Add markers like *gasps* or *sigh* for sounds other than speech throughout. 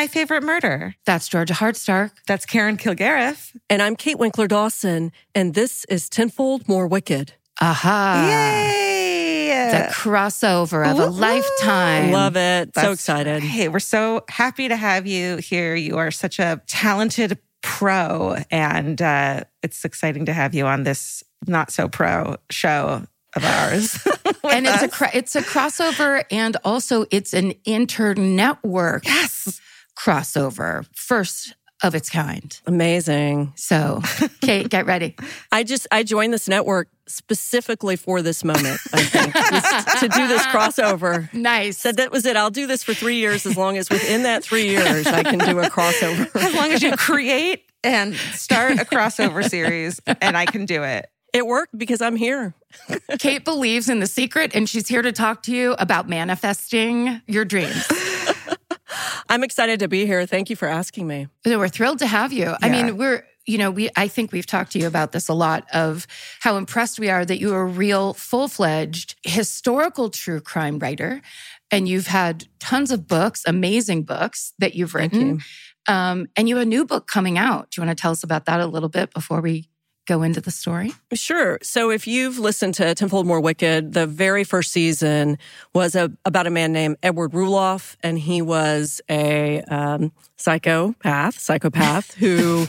My favorite murder. That's Georgia Hardstark. That's Karen Kilgariff. And I'm Kate Winkler Dawson, and this is Tenfold More Wicked. Aha. Yay! The crossover of a Woo-hoo. love Love it. so excited. Hey, we're so happy to have you here. You are such a talented pro, and uh, it's exciting to have you on this not so pro show of ours. *laughs* and it's a us. cra- it's a crossover and also it's an internetwork yes. Crossover first of its kind. Amazing. So, Kate, get ready. *laughs* I just I joined this network specifically for this moment, I think. to do this crossover. Nice. Said that was it. I'll do this for three years as long as within that three years I can do a crossover. *laughs* As long as you create and start a crossover series, and I can do it. It worked because I'm here. Kate believes in the secret and she's here to talk to you about manifesting your dreams. I'm excited to be here. Thank you for asking me. So we're thrilled to have you. I mean, we're, you know, we, I think we've talked to you about this a lot of how impressed we are that you are a real full fledged historical true crime writer. And you've had tons of books, amazing books that you've written. you. Um, and you have a new book coming out. Do you want to tell us about that a little bit before we go into the story? Sure. So if you've listened to Tenfold More Wicked, the very first season was a, about a man named Edward Ruloff, and he was a um, psychopath, psychopath *laughs* who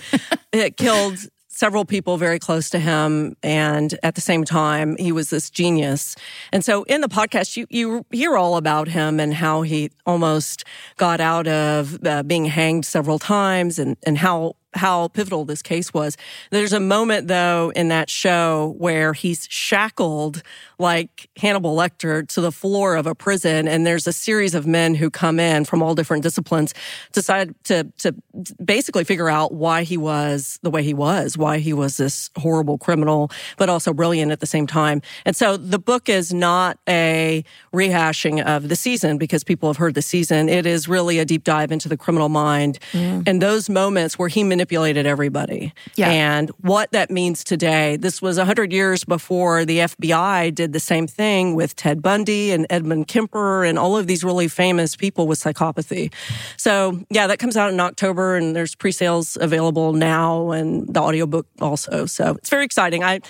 it killed several people very close to him, and at the same time, he was this genius. And so in the podcast, you you hear all about him and how he almost got out of uh, being hanged several times, and and how how pivotal this case was. There's a moment though in that show where he's shackled like Hannibal Lecter to the floor of a prison and there's a series of men who come in from all different disciplines decide to to basically figure out why he was the way he was, why he was this horrible criminal but also brilliant at the same time. And so the book is not a rehashing of the season because people have heard the season. It is really a deep dive into the criminal mind and those moments where he manipulated everybody Yeah. and what that means today. This was 100 years before the FBI did the same thing with Ted Bundy and Edmund Kemper and all of these really famous people with psychopathy. So, yeah, that comes out in October and there's pre-sales available now and the audiobook also. So, it's very exciting. I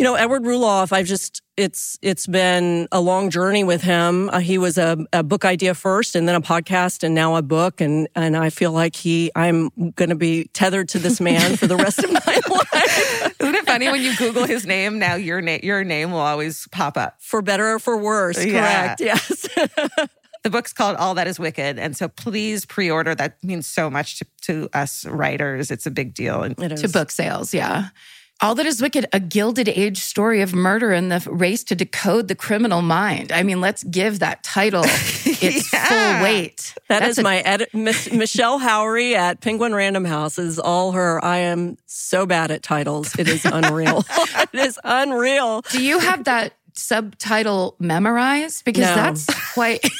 you know, Edward Ruloff, I've just, it's, it's been a long journey with him. Uh, he was a, a book idea first and then a podcast and now a book. And, and I feel like he, I'm going to be tethered to this man for the rest of my *laughs* life Isn't it funny when you Google his name? Now your name your name will always pop up. for better or for worse. Yeah. Correct. *laughs* Yes. The book's called All That Is Wicked, and so please pre-order. That means so much to, to us writers. It's a big deal. And it is. to book sales. Yeah. All That Is Wicked, a Gilded Age story of murder and the race to decode the criminal mind. I mean, let's give that title *laughs* its Yeah. full weight. That That's is a- my edit. Mich- Michelle Howry at Penguin Random House is all her. I am so bad at titles. It is unreal. *laughs* it is unreal. Do you have that subtitle memorized? Because No. that's quite. *laughs*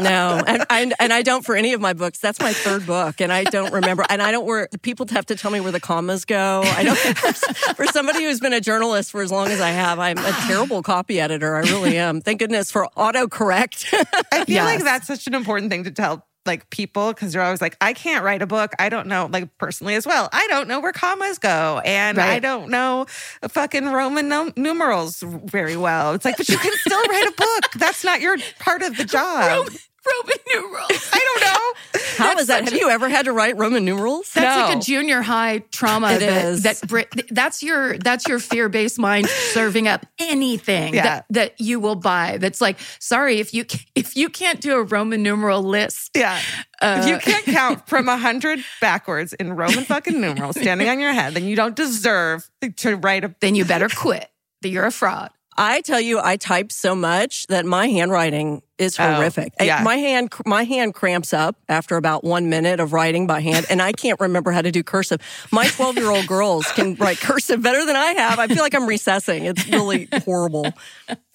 No, and I, and I don't for any of my books. That's my third book, and I don't remember. And I don't where people have to tell me where the commas go. I don't. *laughs* For somebody who's been a journalist for as long as I have, I'm a terrible copy editor. I really am. Thank goodness for autocorrect. *laughs* I feel Yes. like that's such an important thing to tell like people because they're always like, I can't write a book. I don't know, like personally as well. I don't know where commas go, and I don't know fucking Roman num- numerals very well. It's like, but you can still write a book. That's not your part of the *laughs* job. Roman numerals. *laughs* I don't know. How is that? Have you ever had to write Roman numerals? That's like a junior high trauma. It that, is. that Brit, that's your that's your fear based mind serving up anything Yeah. that, that you will buy. That's like, sorry if you if you can't do a Roman numeral list. Yeah. Uh, if you can't count from a hundred backwards in Roman fucking numerals standing on your head, then you don't deserve to write a. then you better quit. That you're a fraud. I tell you, I type so much that my handwriting is Oh, horrific. I- yeah. My hand, my hand cramps up after about one minute of writing by hand, and I can't remember how to do cursive. My 12 year old girls can write cursive better than I have. I feel like I'm recessing. It's really horrible.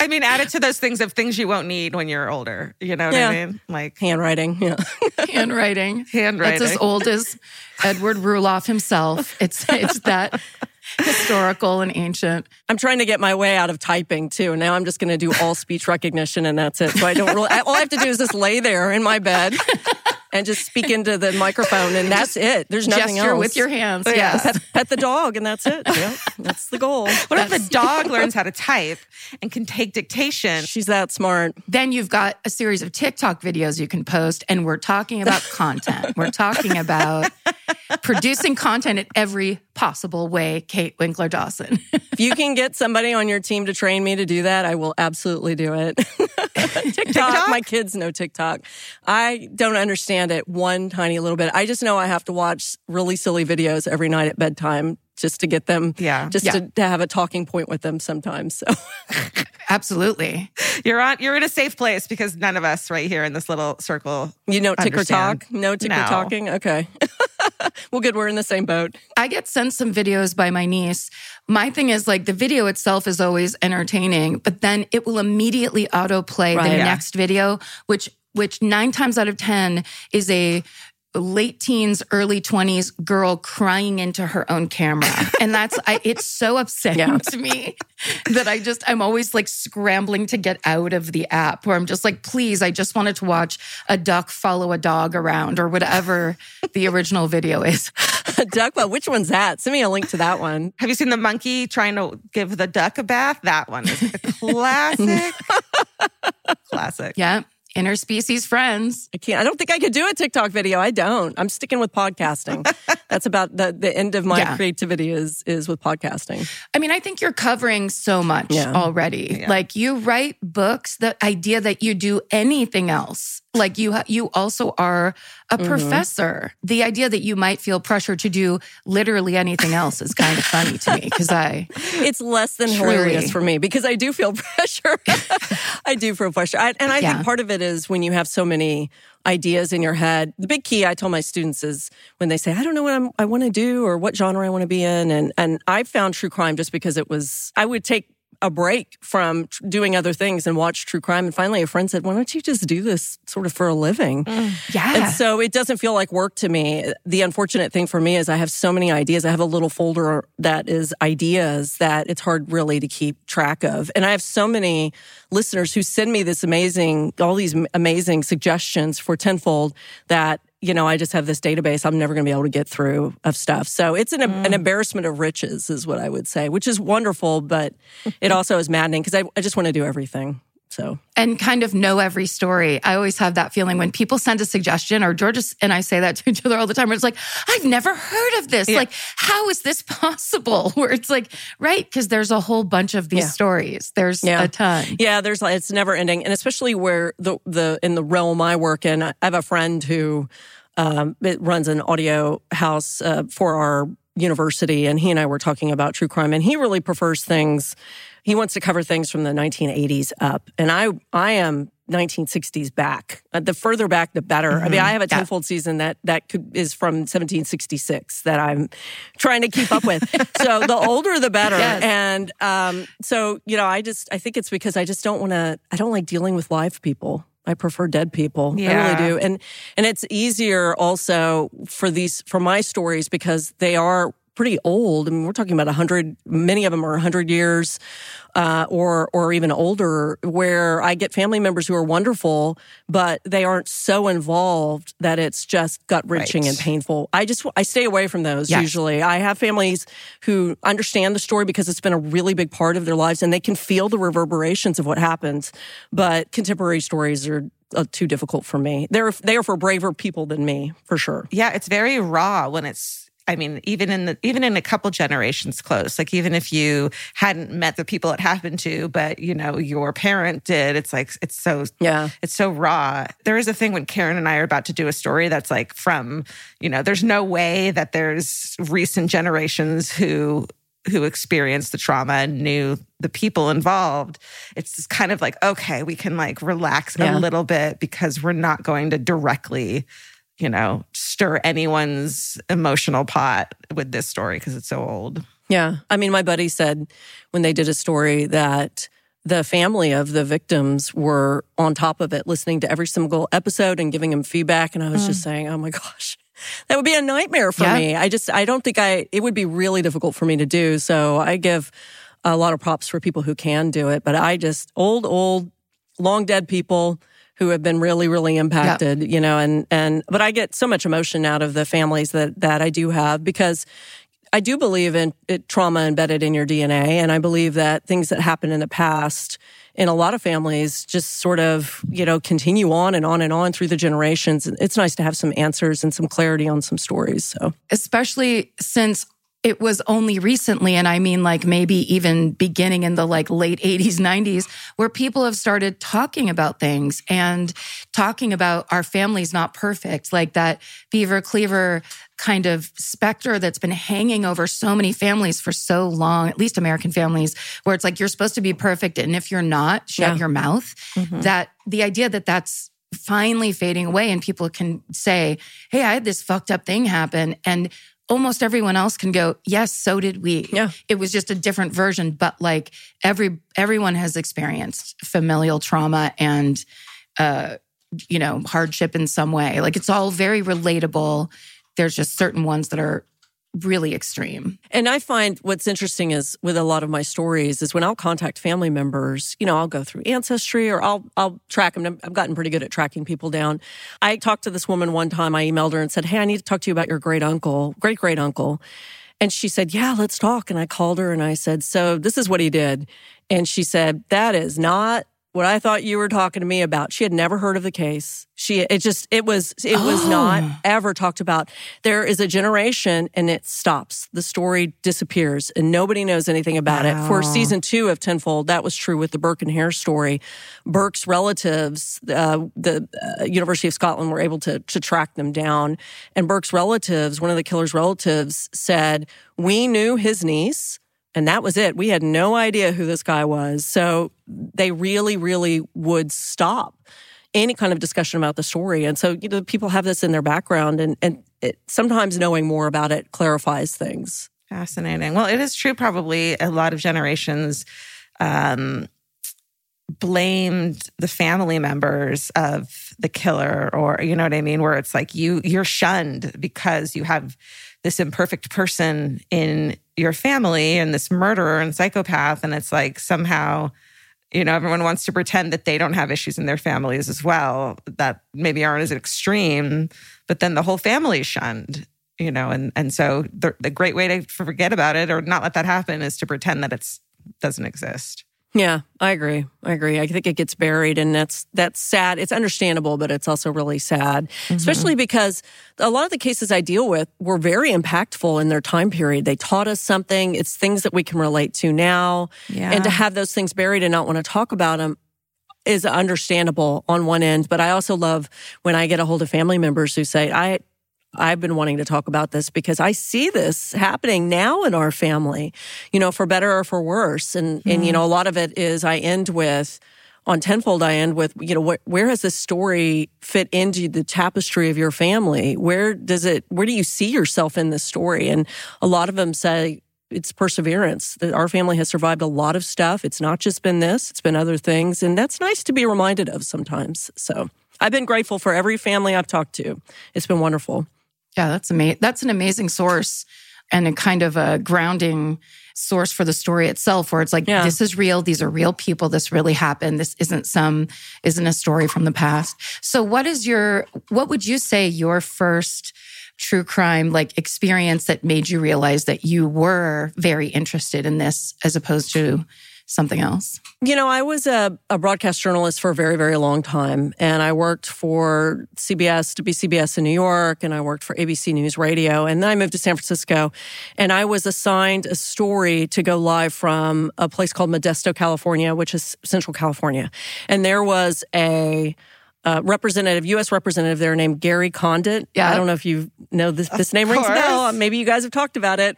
I mean, add it to those things of things you won't need when you're older. You know what Yeah. I mean? Like Handwriting. Yeah. handwriting. Handwriting. It's as old as Edward Ruloff himself. It's it's that historical and ancient. I'm trying to get my way out of typing too. Now I'm just going to do all speech recognition and that's it. So I don't really, all I have to do is just lay there in my bed and just speak into the microphone and that's it. There's nothing Gesture else. with your hands. Yeah. Yes. pet, pet the dog and that's it. Yeah, that's the goal. what if the dog *laughs* learns how to type and can take dictation? She's that smart. Then you've got a series of TikTok videos you can post, and we're talking about content. We're talking about producing content at every possible way, Kate Winkler Dawson. *laughs* If you can get somebody on your team to train me to do that, I will absolutely do it. *laughs* TikTok, my kids know TikTok. I don't understand it one tiny little bit. I just know I have to watch really silly videos every night at bedtime just to get them, Yeah. just Yeah. To, to have a talking point with them sometimes. So *laughs* Absolutely. You're on. You're in a safe place because none of us right here in this little circle. you know, ticker Understand. talk, no ticker No. talking. Okay. *laughs* well, good. We're in the same boat. I get sent some videos by my niece. My thing is like the video itself is always entertaining, but then it will immediately autoplay Right. the Yeah. next video, which which nine times out of ten is a late teens, early twenties girl crying into her own camera, *laughs* and that's I, it's so upsetting Yeah. to me that I just I'm always like scrambling to get out of the app, where I'm just like, please, I just wanted to watch a duck follow a dog around or whatever *laughs* the original video is. a Duck, well, which one's that? Send me a link to that one. *laughs* Have you seen the monkey trying to give the duck a bath? That one is a classic. classic. Yeah. Interspecies friends. I can't. I don't think I could do a TikTok video. I don't. I'm sticking with podcasting. *laughs* That's about the the end of my Yeah. creativity is is with podcasting. I mean, I think you're covering so much Yeah. already. Like you write books, the idea that you do anything else. Like you ha- you also are a Mm-hmm. professor. The idea that you might feel pressure to do literally anything else is kind of funny to me because I *laughs* It's less than Truly. hilarious for me because I do feel *laughs* pressure. I do feel pressure. I, and I Yeah. think part of it is when you have so many ideas in your head. The big key I tell my students is when they say, I don't know what I'm, I want to do or what genre I want to be in. And, and I found true crime just because it was, I would take a break from tr- doing other things and watch true crime. And finally, a friend said, Why don't you just do this sort of for a living? Mm. yeah. And so it doesn't feel like work to me. The unfortunate thing for me is I have so many ideas. I have a little folder that is ideas that it's hard really to keep track of. And I have so many listeners who send me this amazing, all these amazing suggestions for Tenfold that you know, I just have this database I'm never going to be able to get through of stuff. So it's an, an mm. embarrassment of riches, is what I would say, which is wonderful, but it also is maddening because I, I just want to do everything. So and kind of know every story. I always have that feeling when people send a suggestion, or Georgia and I say that to each other all the time. Where it's like, I've never heard of this. Like, how is this *laughs* possible? *laughs* Where it's like, right? Because there's a whole bunch of these Yeah. stories. There's Yeah. a ton. Yeah, there's it's never ending, and especially where the the in the realm I work in, I have a friend who um, it runs an audio house uh, for our university, and he and I were talking about true crime, and he really prefers things. He wants to cover things from the 1980s up, and I I am 1960s back. Uh, the further back, the better. I mean, I have a Yeah. tenfold season that that could, is from 1766 that I'm trying to keep up with. *laughs* so the older, the better. Yes. And um, so you know, I just I think it's because I just don't want to. I don't like dealing with live people. I prefer dead people. I really do. And and it's easier also for these for my stories because they are pretty old. I mean, we're talking about a hundred. Many of them are hundred years, uh, or or even older. Where I get family members who are wonderful, but they aren't so involved that it's just gut wrenching Right. and painful. I just I stay away from those Yes. usually. I have families who understand the story because it's been a really big part of their lives and they can feel the reverberations of what happens. But contemporary stories are uh, too difficult for me. They're they are for braver people than me, for sure. Yeah, it's very raw when it's I mean, even in the even in a couple generations close, like even if you hadn't met the people it happened to, but you know, your parent did, it's like it's so Yeah. it's so raw. There is a thing when Karen and I are about to do a story that's like from, you know, there's no way that there's recent generations who who experienced the trauma and knew the people involved, it's just kind of like, okay, we can like relax Yeah. a little bit because we're not going to directly, you know, stir anyone's emotional pot with this story because it's so old. Yeah. I mean, my buddy said when they did a story that the family of the victims were on top of it, listening to every single episode and giving them feedback. And I was just mm. saying, oh my gosh, *laughs* that would be a nightmare for Yeah. me. I just, I don't think I, it would be really difficult for me to do. So I give a lot of props for people who can do it. But I just, old, old, long dead people who have been really, really impacted, you know, and, and, but I get so much emotion out of the families that, that I do have because I do believe in it, trauma embedded in your DNA. And I believe that things that happened in the past in a lot of families just sort of, you know, continue on and on and on through the generations. It's nice to have some answers and some clarity on some stories. So, especially since it was only recently and i mean like maybe even beginning in the like late 80s 90s where people have started talking about things and talking about our family's not perfect like that beaver cleaver kind of specter that's been hanging over so many families for so long at least american families where it's like you're supposed to be perfect and if you're not shut Yeah. your mouth mm-hmm. that the idea that that's finally fading away and people can say hey i had this fucked up thing happen and almost everyone else can go yes so did we. Yeah. it was just a different version but like every everyone has experienced familial trauma and uh you know hardship in some way. Like it's all very relatable. There's just certain ones that are really extreme and I find what's interesting is with a lot of my stories is when I'll contact family members, you know, I'll go through ancestry or I'll I'll track them. I've gotten pretty good at tracking people down. I talked to this woman one time. I emailed her and said, "Hey, I need to talk to you about your great uncle, great great uncle." And she said, "Yeah, let's talk." And I called her and I said, "So this is what he did." And she said, "That is not what I thought you were talking to me about." She had never heard of the case. She it just it was it was not ever talked about. There is a generation and it stops. The story disappears and nobody knows anything about it. For season 2 of Tenfold, that was true with the Burke and Hare story. Burke's relatives, uh, the uh, University of Scotland were able to to track them down and Burke's relatives, one of the killer's relatives said, "We knew his niece and that was it. We had no idea who this guy was. So they really, really would stop any kind of discussion about the story. And so, you know, people have this in their background and, and it, sometimes knowing more about it clarifies things. Fascinating. Well, it is true. Probably a lot of generations um, blamed the family members of the killer, or you know what I mean, where it's like you you're shunned because you have this imperfect person in your family and this murderer and psychopath, and it's like somehow. You know, everyone wants to pretend that they don't have issues in their families as well that maybe aren't as extreme, but then the whole family is shunned you know and and so the, the great way to forget about it or not let that happen is to pretend that it doesn't exist Yeah, I agree. I agree. I think it gets buried and that's that's sad. It's understandable, but it's also really sad. Mm-hmm. Especially because a lot of the cases I deal with were very impactful in their time period. They taught us something. It's things that we can relate to now. Yeah. And to have those things buried and not want to talk about them is understandable on one end, but I also love when I get a hold of family members who say, "I I've been wanting to talk about this because I see this happening now in our family, you know, for better or for worse. And, and, you hmm. know, a lot of it is I end with, on Tenfold, I end with, you know, wh- where has this story fit into the tapestry of your family? Where does it, where do you see yourself in this story? And a lot of them say, it's perseverance that our family has survived a lot of stuff. It's not just been this, it's been other things. And that's nice to be reminded of sometimes. So I've been grateful for every family I've talked to. It's been wonderful. Yeah, that's amazing. That's an amazing source and a kind of a grounding source for the story itself, where it's like, Yeah. this is real. These are real people. This really happened. This isn't some, isn't a story from the past. So what is your, what would you say your first true crime like experience that made you realize that you were very interested in this as opposed to something else? You know, I was a, a broadcast journalist for a very, very long time. And I worked for CBS, to be CBS in New York, and I worked for ABC News Radio. And then I moved to San Francisco. And I was assigned a story to go live from a place called Modesto, California, which is Central California. And there was a uh, representative, U.S. representative there named Gary Condit. Yeah. I don't know if you know this, this name rings a bell. Maybe you guys have talked about it.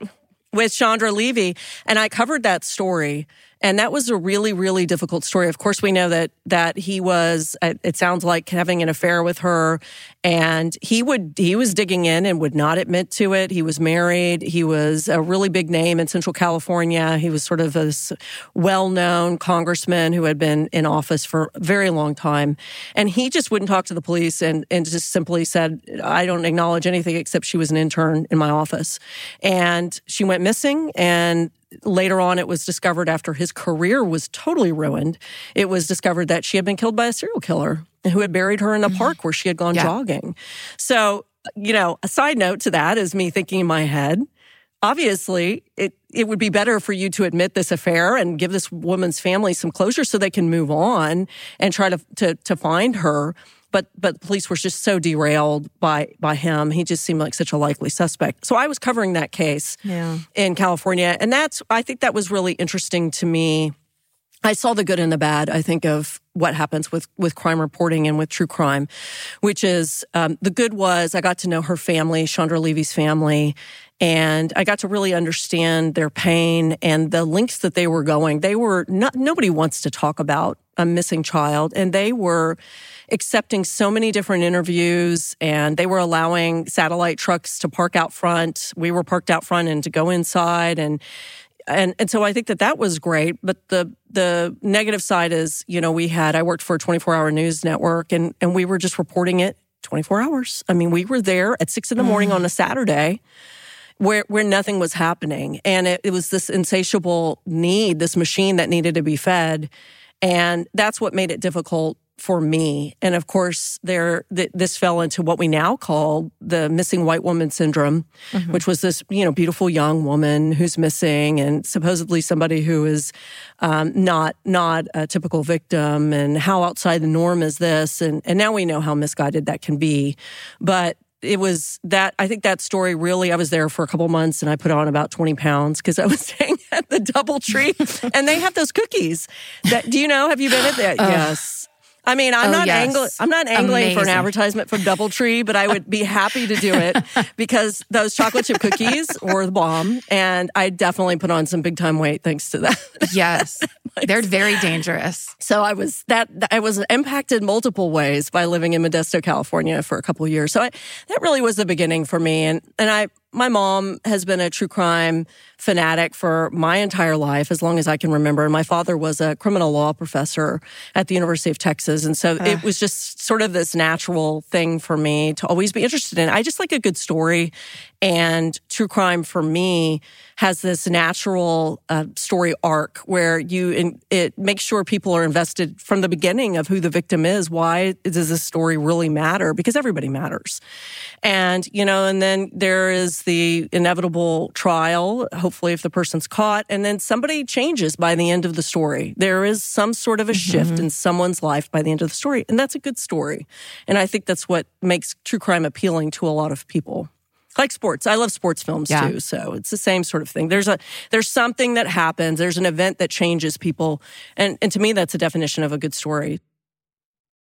with Chandra Levy. And I covered that story. And that was a really, really difficult story. Of course, we know that that he was. uh, It sounds like having an affair with her, and he would he was digging in and would not admit to it. He was married. He was a really big name in Central California. He was sort of a well known congressman who had been in office for a very long time, and he just wouldn't talk to the police and and just simply said, "I don't acknowledge anything except she was an intern in my office," and she went missing and later on it was discovered after his career was totally ruined it was discovered that she had been killed by a serial killer who had buried her in a mm-hmm. park where she had gone Yeah. jogging. So you know a side note to that is me thinking in my head obviously it it would be better for you to admit this affair and give this woman's family some closure so they can move on and try to to, to find her but but the police were just so derailed by by him he just seemed like such a likely suspect so i was covering that case Yeah. in California. And that's, I think that was really interesting to me. I saw the good and the bad, I think, of what happens with, with crime reporting and with true crime, which is um, the good was I got to know her family, Chandra Levy's family, and I got to really understand their pain and the links that they were going. They were not, nobody wants to talk about a missing child, and they were accepting so many different interviews and they were allowing satellite trucks to park out front. We were parked out front and to go inside and and and so I think that that was great. But the the negative side is, you know, we had I worked for a 24 hour news network and and we were just reporting it 24 hours. I mean, we were there at six in the morning mm. on a Saturday where where nothing was happening, and it, it was this insatiable need, this machine that needed to be fed, and that's what made it difficult for me. And of course, there th- this fell into what we now call the missing white woman syndrome, which was this you know beautiful young woman who's missing and supposedly somebody who is um, not not a typical victim. And how outside the norm is this? And and now we know how misguided that can be, but it was that I think that story really I was there for a couple months and I put on about 20 pounds because I was *laughs* staying at the Doubletree *laughs* and they have those cookies that do you know have you been at that yes I mean, I'm Oh, not yes. angling. I'm not angling for an Amazing. advertisement from DoubleTree, but I would be happy to do it *laughs* because those chocolate chip cookies were the bomb, and I definitely put on some big time weight thanks to that. Yes. *laughs* They're very dangerous. So I was that I was impacted multiple ways by living in Modesto, California for a couple of years. So I, that really was the beginning for me. And and I my mom has been a true crime fanatic for my entire life, as long as I can remember. And my father was a criminal law professor at the University of Texas, and so it was just sort of this natural thing for me to always be interested in. I just like a good story, and true crime for me has this natural uh, story arc where you in, it makes sure people are invested from the beginning of who the victim is. Why does this story really matter? Because everybody matters, and you know, and then there is the inevitable trial. Hopefully, if the person's caught, and then somebody changes by the end of the story. There is some sort of a mm-hmm. shift in someone's life by the end of the story, and that's a good story. And I think that's what makes true crime appealing to a lot of people like sports. I love sports films Yeah. too, so it's the same sort of thing. There's a there's something that happens. There's an event that changes people, and and to me, that's a definition of a good story.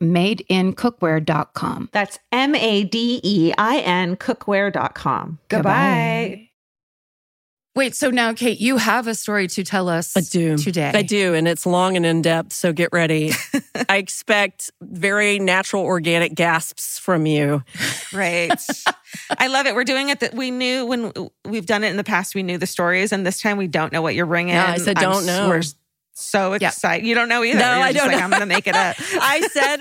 madeincookware.com. That's M A D E I N cookware.com. Goodbye. Wait, so now, Kate, you have a story to tell us I do. today. I do, and it's long and in depth, so get ready. *laughs* I expect very natural, organic gasps from you. Right. *laughs* I love it. We're doing it that we knew when we've done it in the past, we knew the stories, and this time we don't know what you're bringing. Yeah, I said, I'm don't know. So excited. You don't know either. No, You're I just don't like. I'm going to make it up. *laughs* I said,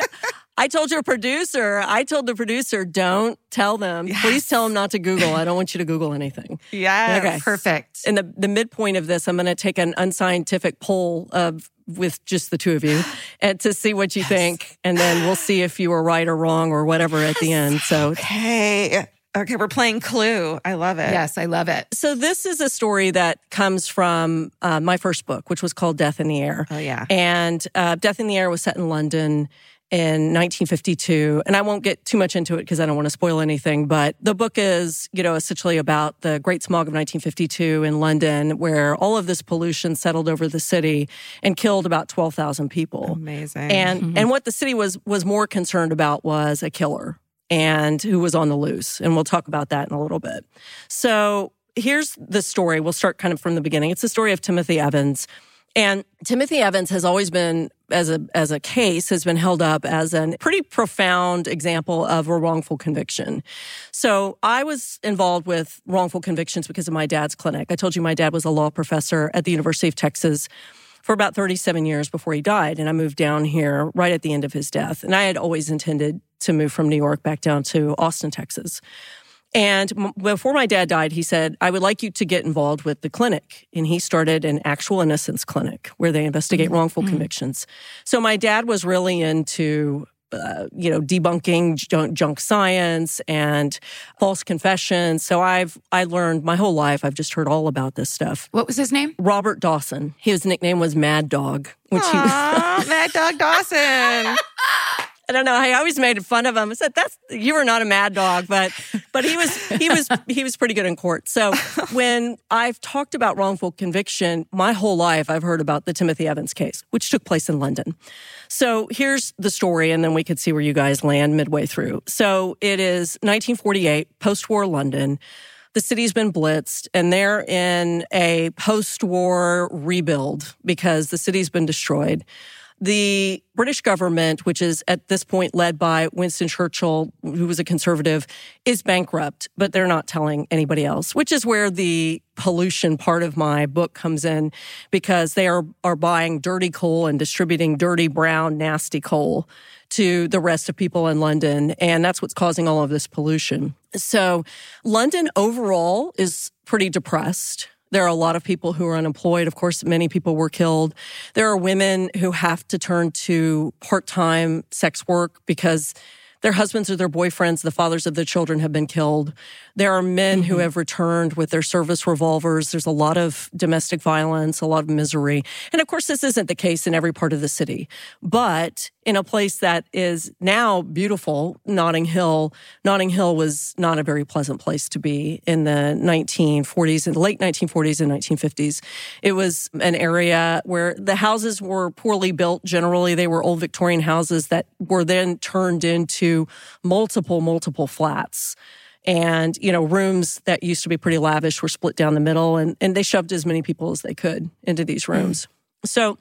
I told your producer, I told the producer, don't tell them. Please tell them not to Google. I don't want you to Google anything. Yeah. Okay. Perfect. In the, the midpoint of this, I'm going to take an unscientific poll of with just the two of you *gasps* and to see what you think. And then we'll see if you were right or wrong or whatever at the end. So Okay. Okay. We're playing Clue. I love it. Yes, I love it. So this is a story that comes from uh, my first book, which was called Death in the Air. Oh, yeah. And uh, Death in the Air was set in London in 1952. And I won't get too much into it because I don't want to spoil anything. But the book is, you know, essentially about the Great Smog of 1952 in London, where all of this pollution settled over the city and killed about 12,000 people. Amazing. And and what the city was was more concerned about was a killer and who was on the loose. And we'll talk about that in a little bit. So here's the story. We'll start kind of from the beginning. It's the story of Timothy Evans. And Timothy Evans has always been, as a as a case, has been held up as a pretty profound example of a wrongful conviction. So I was involved with wrongful convictions because of my dad's clinic. I told you my dad was a law professor at the University of Texas for about 37 years before he died. And I moved down here right at the end of his death. And I had always intended to move from New York back down to Austin, Texas. And m- before my dad died, he said, I would like you to get involved with the clinic. And he started an actual innocence clinic where they investigate mm-hmm. wrongful mm-hmm. convictions. So my dad was really into uh, you know, debunking junk, junk science and false confessions. So I've I learned my whole life. I've just heard all about this stuff. What was his name? Robert Dawson. His nickname was Mad Dog, which he was. Mad Dog Dawson. *laughs* I don't know. I always made fun of him. I said, "That's you were not a mad dog, but but he was he was he was pretty good in court." So *laughs* when I've talked about wrongful conviction, my whole life I've heard about the Timothy Evans case, which took place in London. So here's the story, and then we could see where you guys land midway through. So it is 1948, post-war London. The city's been blitzed and they're in a post-war rebuild because the city's been destroyed. The British government, which is at this point led by Winston Churchill, who was a conservative, is bankrupt, but they're not telling anybody else, which is where the pollution part of my book comes in because they are, are buying dirty coal and distributing dirty, brown, nasty coal to the rest of people in London. And that's what's causing all of this pollution. So London overall is pretty depressed. There are a lot of people who are unemployed. Of course, many people were killed. There are women who have to turn to part-time sex work because their husbands or their boyfriends, the fathers of their children have been killed. There are men who mm-hmm. have returned with their service revolvers. There's a lot of domestic violence, a lot of misery. And of course, this isn't the case in every part of the city, but in a place that is now beautiful, Notting Hill. Notting Hill was not a very pleasant place to be in the 1940s and late 1940s and 1950s. It was an area where the houses were poorly built. Generally, they were old Victorian houses that were then turned into multiple, multiple flats. And, you know, rooms that used to be pretty lavish were split down the middle and, and they shoved as many people as they could into these rooms. Mm. So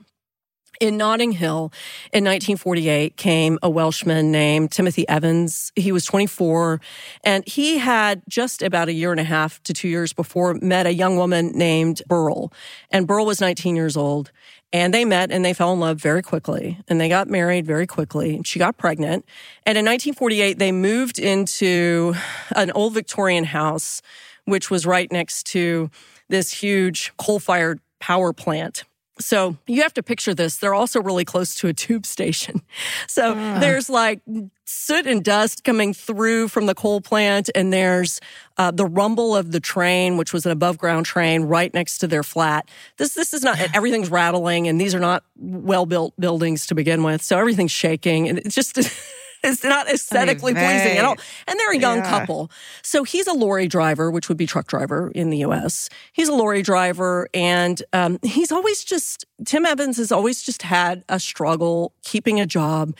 in Notting Hill in 1948 came a Welshman named Timothy Evans. He was 24 and he had just about a year and a half to two years before met a young woman named Beryl. And Beryl was 19 years old. And they met and they fell in love very quickly and they got married very quickly. She got pregnant. And in 1948, they moved into an old Victorian house, which was right next to this huge coal fired power plant so you have to picture this. They're also really close to a tube station. *laughs* So uh. there's like soot and dust coming through from the coal plant, and there's uh, the rumble of the train, which was an above ground train right next to their flat. This this is not everything's rattling, and these are not well built buildings to begin with. So everything's shaking, and it's just. *laughs* It's not aesthetically pleasing at all. And they're a young yeah. couple. So he's a lorry driver, which would be truck driver in the US. He's a lorry driver. And um, he's always just, Tim Evans has always just had a struggle keeping a job.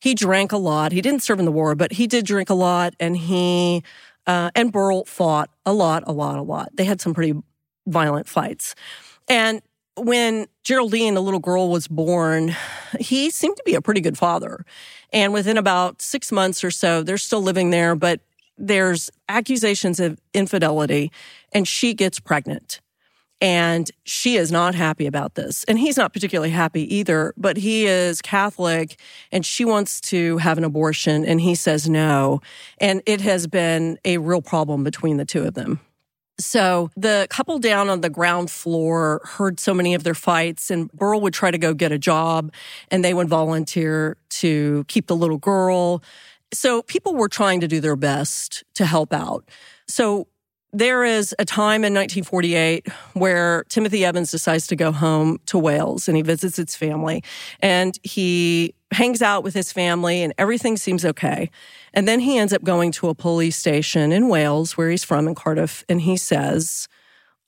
He drank a lot. He didn't serve in the war, but he did drink a lot. And he, uh, and Beryl fought a lot, a lot, a lot. They had some pretty violent fights. And when Geraldine, the little girl, was born, he seemed to be a pretty good father. And within about six months or so, they're still living there, but there's accusations of infidelity, and she gets pregnant. And she is not happy about this. And he's not particularly happy either, but he is Catholic and she wants to have an abortion and he says no. And it has been a real problem between the two of them. So the couple down on the ground floor heard so many of their fights and Beryl would try to go get a job and they would volunteer to keep the little girl. So people were trying to do their best to help out. So there is a time in 1948 where Timothy Evans decides to go home to Wales and he visits his family and he hangs out with his family and everything seems okay. And then he ends up going to a police station in Wales, where he's from in Cardiff, and he says,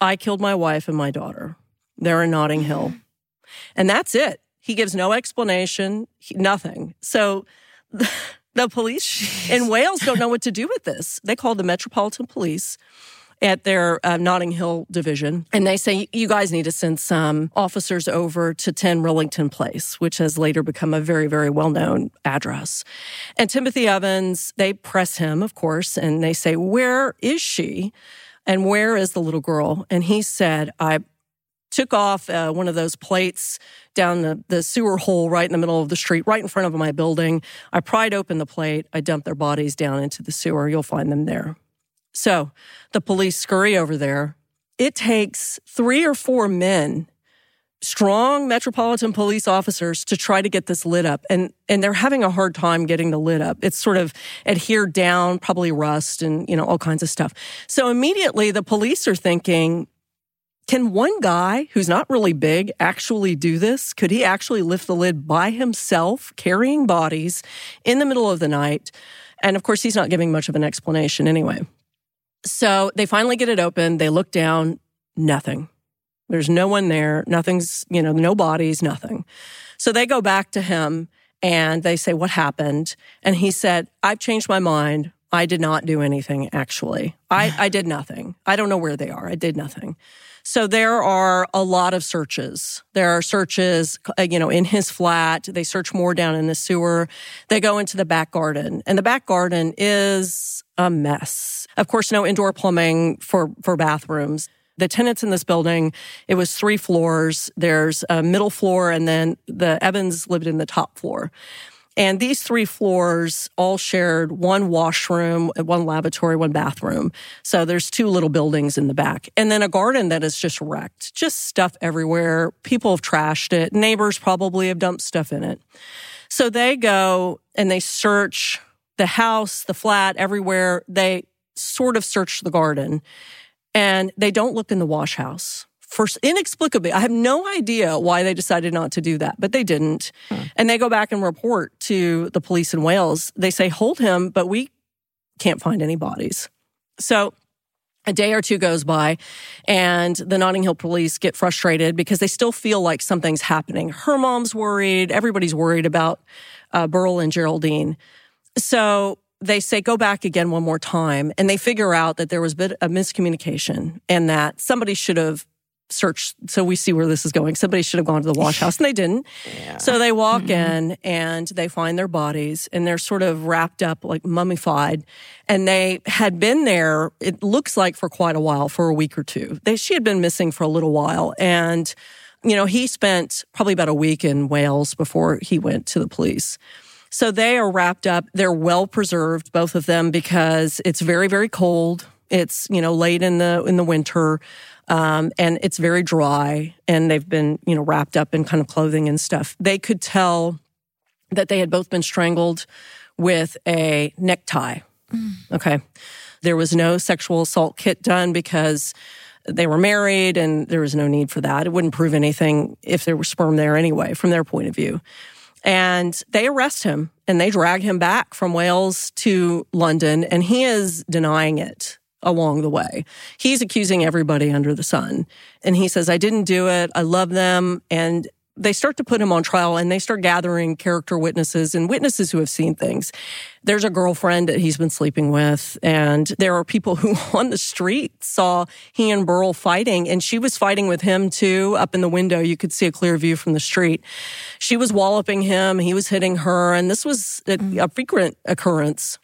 I killed my wife and my daughter. They're in Notting Hill. Mm. And that's it. He gives no explanation, nothing. So *laughs* the police Jeez. in Wales don't know what to do with this. They call the Metropolitan Police at their uh, Notting Hill division. And they say, you guys need to send some officers over to 10 Rillington Place, which has later become a very, very well known address. And Timothy Evans, they press him, of course, and they say, Where is she? And where is the little girl? And he said, I took off uh, one of those plates down the, the sewer hole right in the middle of the street, right in front of my building. I pried open the plate. I dumped their bodies down into the sewer. You'll find them there. So the police scurry over there. It takes three or four men, strong metropolitan police officers, to try to get this lit up. And, and they're having a hard time getting the lid up. It's sort of adhered down, probably rust and, you know, all kinds of stuff. So immediately the police are thinking, can one guy who's not really big actually do this? Could he actually lift the lid by himself, carrying bodies in the middle of the night? And of course, he's not giving much of an explanation anyway. So they finally get it open. They look down, nothing. There's no one there. Nothing's, you know, no bodies, nothing. So they go back to him and they say, What happened? And he said, I've changed my mind. I did not do anything, actually. I, I did nothing. I don't know where they are. I did nothing. So there are a lot of searches. There are searches, uh, you know, in his flat. They search more down in the sewer. They go into the back garden and the back garden is a mess. Of course, no indoor plumbing for, for bathrooms. The tenants in this building, it was three floors. There's a middle floor and then the Evans lived in the top floor. And these three floors all shared one washroom, one lavatory, one bathroom. So there's two little buildings in the back. And then a garden that is just wrecked, just stuff everywhere. People have trashed it. Neighbors probably have dumped stuff in it. So they go and they search the house, the flat, everywhere. They sort of search the garden and they don't look in the wash house for inexplicably, I have no idea why they decided not to do that, but they didn't. And they go back and report to the police in Wales. They say, hold him, but we can't find any bodies. So a day or two goes by and the Notting Hill police get frustrated because they still feel like something's happening. Her mom's worried. Everybody's worried about uh, Beryl and Geraldine. So they say go back again one more time and they figure out that there was a bit of miscommunication and that somebody should have searched so we see where this is going somebody should have gone to the wash house and they didn't yeah. so they walk mm-hmm. in and they find their bodies and they're sort of wrapped up like mummified and they had been there it looks like for quite a while for a week or two they, she had been missing for a little while and you know he spent probably about a week in wales before he went to the police so they are wrapped up. They're well preserved, both of them, because it's very, very cold. It's, you know, late in the, in the winter. Um, and it's very dry and they've been, you know, wrapped up in kind of clothing and stuff. They could tell that they had both been strangled with a necktie. Mm. Okay. There was no sexual assault kit done because they were married and there was no need for that. It wouldn't prove anything if there was sperm there anyway, from their point of view. And they arrest him and they drag him back from Wales to London, and he is denying it along the way. He's accusing everybody under the sun. And he says, I didn't do it. I love them. And they start to put him on trial and they start gathering character witnesses and witnesses who have seen things. There's a girlfriend that he's been sleeping with, and there are people who *laughs* on the street saw he and Beryl fighting, and she was fighting with him too. Up in the window, you could see a clear view from the street. She was walloping him, he was hitting her, and this was a, a frequent occurrence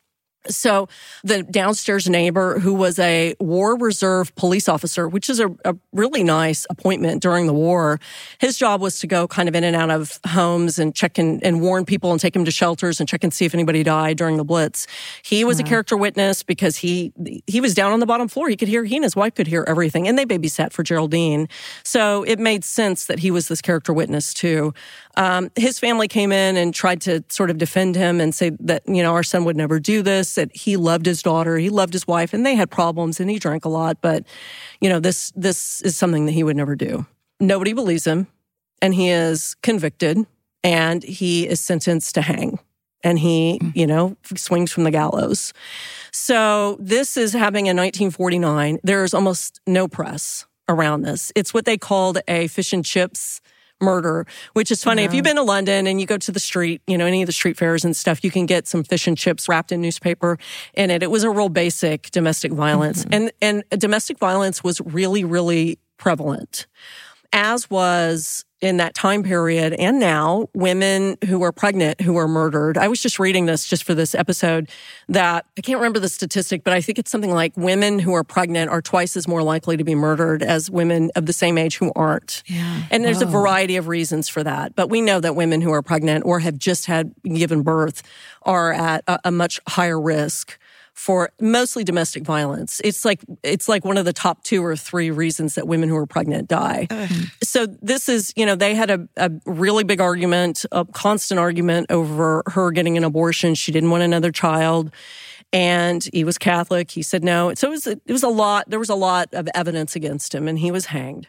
so the downstairs neighbor who was a war reserve police officer, which is a, a, really nice appointment during the war, his job was to go kind of in and out of homes and check in, and warn people and take them to shelters and check and see if anybody died during the Blitz. He was a character witness because he he was down on the bottom floor. He could hear he and his wife could hear everything, and they babysat for Geraldine. So it made sense that he was this character witness too. Um, his family came in and tried to sort of defend him and say that you know our son would never do this that he loved his daughter, he loved his wife, and they had problems and he drank a lot. But, you know, this, this is something that he would never do. Nobody believes him and he is convicted and he is sentenced to hang and he, mm. you know, swings from the gallows. So this is happening in 1949. There's almost no press around this. It's what they called a fish and chips murder, which is funny. Yeah. If you've been to London and you go to the street, you know, any of the street fairs and stuff, you can get some fish and chips wrapped in newspaper in it. It was a real basic domestic violence. Mm-hmm. And, and domestic violence was really, really prevalent, as was in that time period and now women who are pregnant who are murdered. I was just reading this just for this episode that I can't remember the statistic, but I think it's something like women who are pregnant are twice as more likely to be murdered as women of the same age who aren't. Yeah. And there's Whoa. a variety of reasons for that. But we know that women who are pregnant or have just had given birth are at a, a much higher risk for mostly domestic violence. It's like it's like one of the top two or three reasons that women who are pregnant die. Hmm. So this is, you know, they had a, a really big argument, a constant argument over her getting an abortion. She didn't want another child and he was Catholic. He said no. So it was, it was a lot. There was a lot of evidence against him, and he was hanged.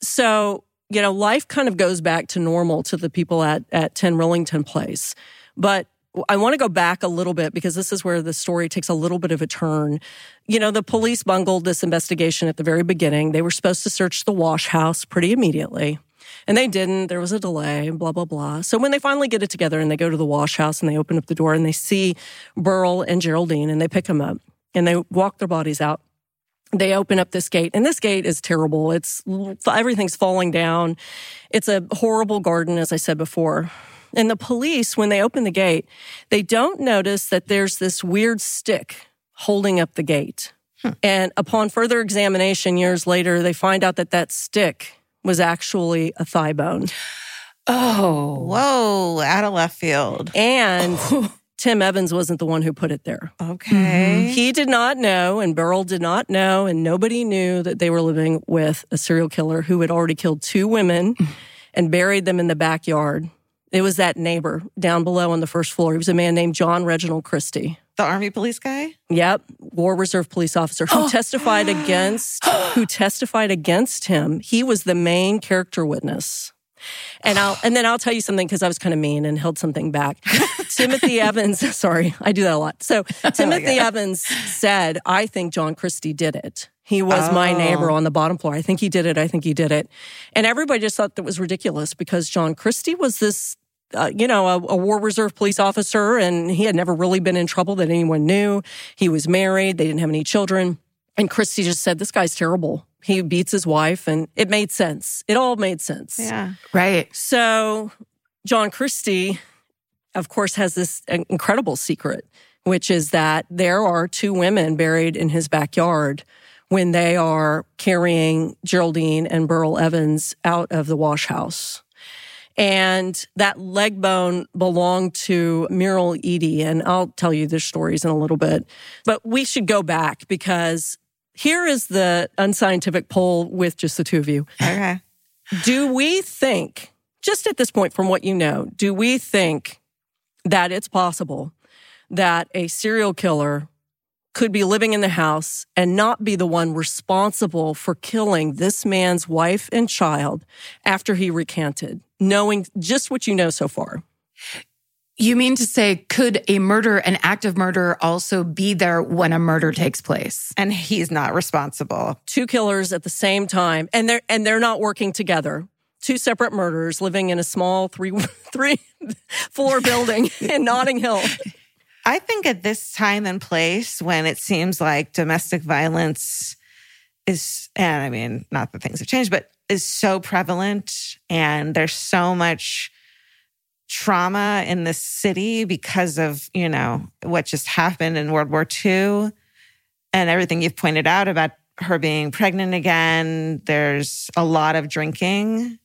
So you know, life kind of goes back to normal to the people at at Ten Rillington Place, but I want to go back a little bit because this is where the story takes a little bit of a turn. You know, the police bungled this investigation at the very beginning. They were supposed to search the wash house pretty immediately. And they didn't. There was a delay, blah, blah, blah. So when they finally get it together and they go to the wash house and they open up the door and they see Beryl and Geraldine and they pick them up and they walk their bodies out. They open up this gate and this gate is terrible. It's everything's falling down. It's a horrible garden, as I said before. And the police, when they open the gate, they don't notice that there's this weird stick holding up the gate. Hmm. And upon further examination years later, they find out that that stick was actually a thigh bone. Oh, whoa, out of left field. And *laughs* Tim Evans wasn't the one who put it there. Okay. Mm-hmm. He did not know, and Beryl did not know, and nobody knew that they were living with a serial killer who had already killed two women and buried them in the backyard it was that neighbor down below on the first floor. He was a man named John Reginald Christie. The army police guy? Yep, War Reserve police officer who *gasps* testified against who testified against him. He was the main character witness. And I'll and then I'll tell you something because I was kind of mean and held something back. *laughs* Timothy Evans, *laughs* sorry, I do that a lot. So *laughs* oh Timothy Evans said, "I think John Christie did it. He was my oh. neighbor on the bottom floor. I think he did it. I think he did it." And everybody just thought that was ridiculous because John Christie was this uh, you know, a, a, war reserve police officer, and he had never really been in trouble that anyone knew. He was married, they didn't have any children. And Christie just said, This guy's terrible. He beats his wife, and it made sense. It all made sense. Yeah. Right. So, John Christie, of course, has this incredible secret, which is that there are two women buried in his backyard when they are carrying Geraldine and Beryl Evans out of the wash house. And that leg bone belonged to Muriel Eady. And I'll tell you their stories in a little bit. But we should go back because here is the unscientific poll with just the two of you. Okay. Do we think, just at this point, from what you know, do we think that it's possible that a serial killer could be living in the house and not be the one responsible for killing this man's wife and child after he recanted, knowing just what you know so far? You mean to say, could a murder, an act of murder, also be there when a murder takes place? And he's not responsible. Two killers at the same time, and they're and they're not working together. Two separate murders, living in a small three *laughs* three *laughs* floor building in Notting Hill. I think at this time and place when it seems like domestic violence is, and I mean, not that things have changed, but is so prevalent and there's so much trauma in the city because of, you know, what just happened in World War II and everything you've pointed out about her being pregnant again. There's a lot of drinking.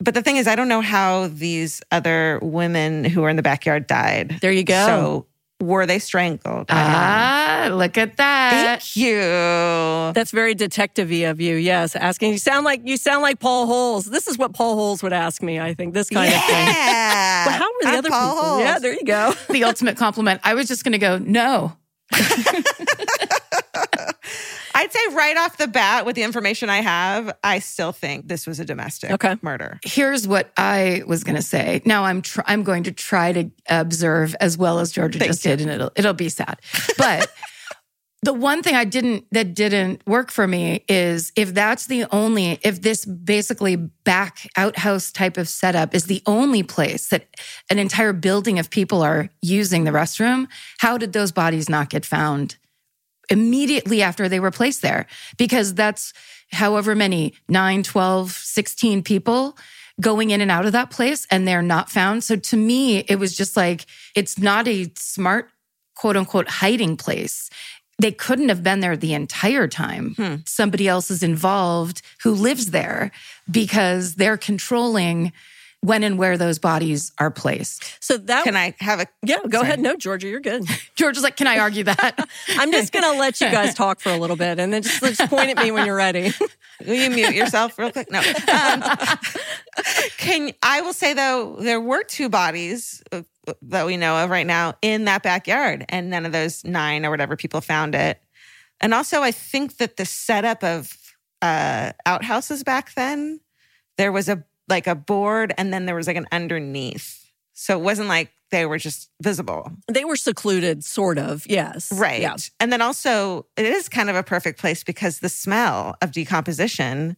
But the thing is, I don't know how these other women who were in the backyard died. There you go. So were they strangled? Ah, look at that. Thank you. That's very detective-y of you. Yes, asking you sound like you sound like Paul Holes. This is what Paul Holes would ask me. I think this kind yeah. of thing. *laughs* Well, how were the I'm other Paul people? Holes. Yeah, there you go. the ultimate compliment. I was just going to go, no. *laughs* I'd say right off the bat, with the information I have, I still think this was a domestic Okay. murder. Here's what I was going to say. Now I'm tr- I'm going to try to observe as well as Georgia Thank just you. did, and it'll it'll be sad. But *laughs* the one thing I didn't that didn't work for me is if that's the only if this basically back outhouse type of setup is the only place that an entire building of people are using the restroom, how did those bodies not get found immediately after they were placed there? Because that's however many 9, 12, 16 people going in and out of that place and they're not found. So to me, it was just like it's not a smart quote unquote hiding place they couldn't have been there the entire time. Hmm. Somebody else is involved who lives there because they're controlling when and where those bodies are placed. So that Can I have a yeah, go Sorry. ahead. No, Georgia, you're good. *laughs* George is like, Can I argue that? *laughs* I'm just gonna let you guys talk for a little bit, and then just, just point at me when you're ready. *laughs* Will you mute yourself real quick? No. Um, can I will say though there were two bodies uh, that we know of right now in that backyard, and none of those nine or whatever people found it. And also, I think that the setup of uh, outhouses back then, there was a like a board, and then there was like an underneath, so it wasn't like they were just visible. They were secluded, sort of. Yes, Right. Yeah. And then also, it is kind of a perfect place because the smell of decomposition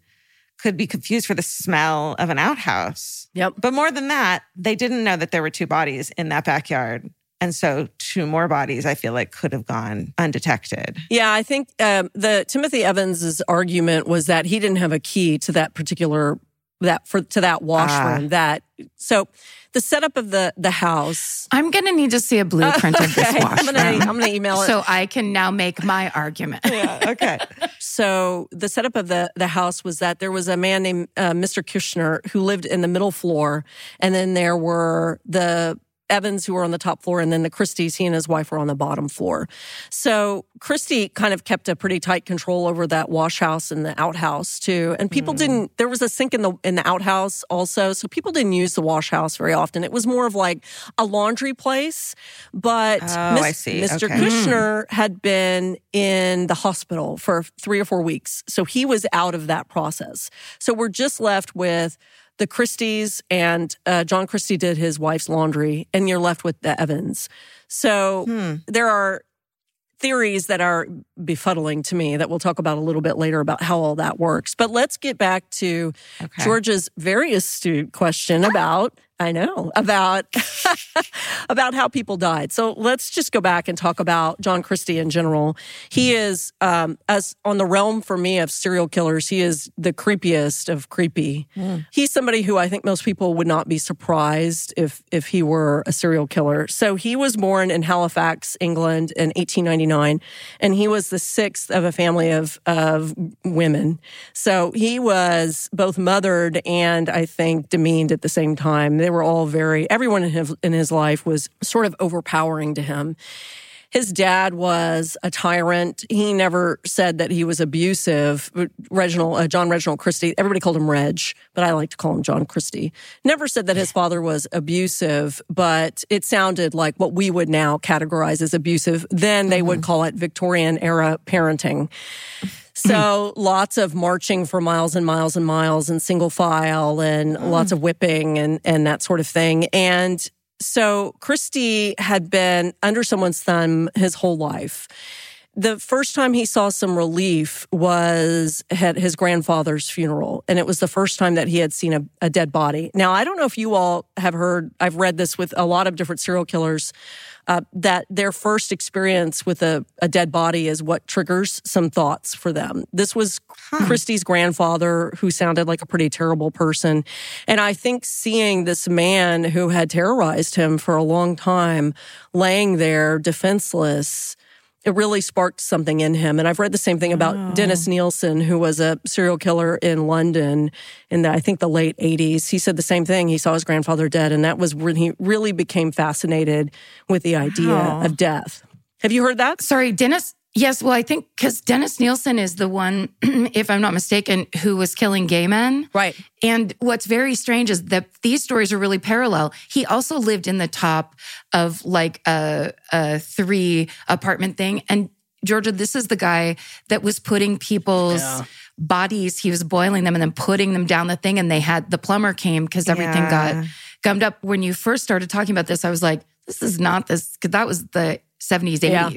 could be confused for the smell of an outhouse. Yep. But more than that, they didn't know that there were two bodies in that backyard. And so, two more bodies, I feel like, could have gone undetected. Yeah, I think um, the Timothy Evans's argument was that he didn't have a key to that particular that for to that washroom. Ah. That so the setup of the the house. I'm going to need to see a blueprint of this *laughs* Okay, I'm washroom. gonna I'm gonna email it. so I can now make my argument. *laughs* Yeah. Okay. So the setup of the the house was that there was a man named uh, Mr. Kitchener who lived in the middle floor, and then there were the Evans, who were on the top floor, and then the Christies, he and his wife were on the bottom floor. So Christie kind of kept a pretty tight control over that wash house and the outhouse too. And people mm. didn't. There was a sink in the in the outhouse also, so people didn't use the wash house very often. It was more of like a laundry place. But oh. Mr. Okay. Kitchener had been in the hospital for three or four weeks, so he was out of that process. So we're just left with the Christies and uh, John Christie did his wife's laundry, and you're left with the Evans. So hmm. there are theories that are befuddling to me that we'll talk about a little bit later about how all that works. But let's get back to okay. George's very astute question about I know about *laughs* about how people died. So let's just go back and talk about John Christie in general. He is um, as on the realm for me of serial killers. He is the creepiest of creepy. Mm. He's somebody who I think most people would not be surprised if if he were a serial killer. So he was born in Halifax, England, in 1899, and he was the sixth of a family of of women. So he was both mothered and I think demeaned at the same time they were all very, everyone in his, in his life was sort of overpowering to him. His dad was a tyrant. He never said that he was abusive. Reginald, uh, John Reginald Christie, everybody called him Reg, but I like to call him John Christie. Never said that his father was abusive, but it sounded like what we would now categorize as abusive. Then they mm-hmm. would call it Victorian era parenting. So lots of marching for miles and miles and miles and single file and mm. lots of whipping and, and that sort of thing. And so Christie had been under someone's thumb his whole life. The first time he saw some relief was at his grandfather's funeral. And it was the first time that he had seen a, a dead body. Now, I don't know if you all have heard, I've read this with a lot of different serial killers uh, that their first experience with a, a, dead body is what triggers some thoughts for them. This was huh. Christie's grandfather, who sounded like a pretty terrible person. And I think seeing this man who had terrorized him for a long time laying there defenseless it really sparked something in him. And I've read the same thing about oh. Dennis Nilsen, who was a serial killer in London in the, I think the late 80s. He said the same thing. He saw his grandfather dead, and that was when he really became fascinated with the idea wow. of death. Have you heard that? Sorry, Dennis Yes, well, I think because Dennis Nilsen is the one, *clears throat* if I'm not mistaken, who was killing gay men. Right. And what's very strange is that these stories are really parallel. He also lived in the top of like a, a three apartment thing. And Georgia, this is the guy that was putting people's yeah. bodies, he was boiling them and then putting them down the thing. And they had the plumber came because everything yeah. got gummed up. When you first started talking about this, I was like, this is not this, because that was the 70s, 80s. Yeah.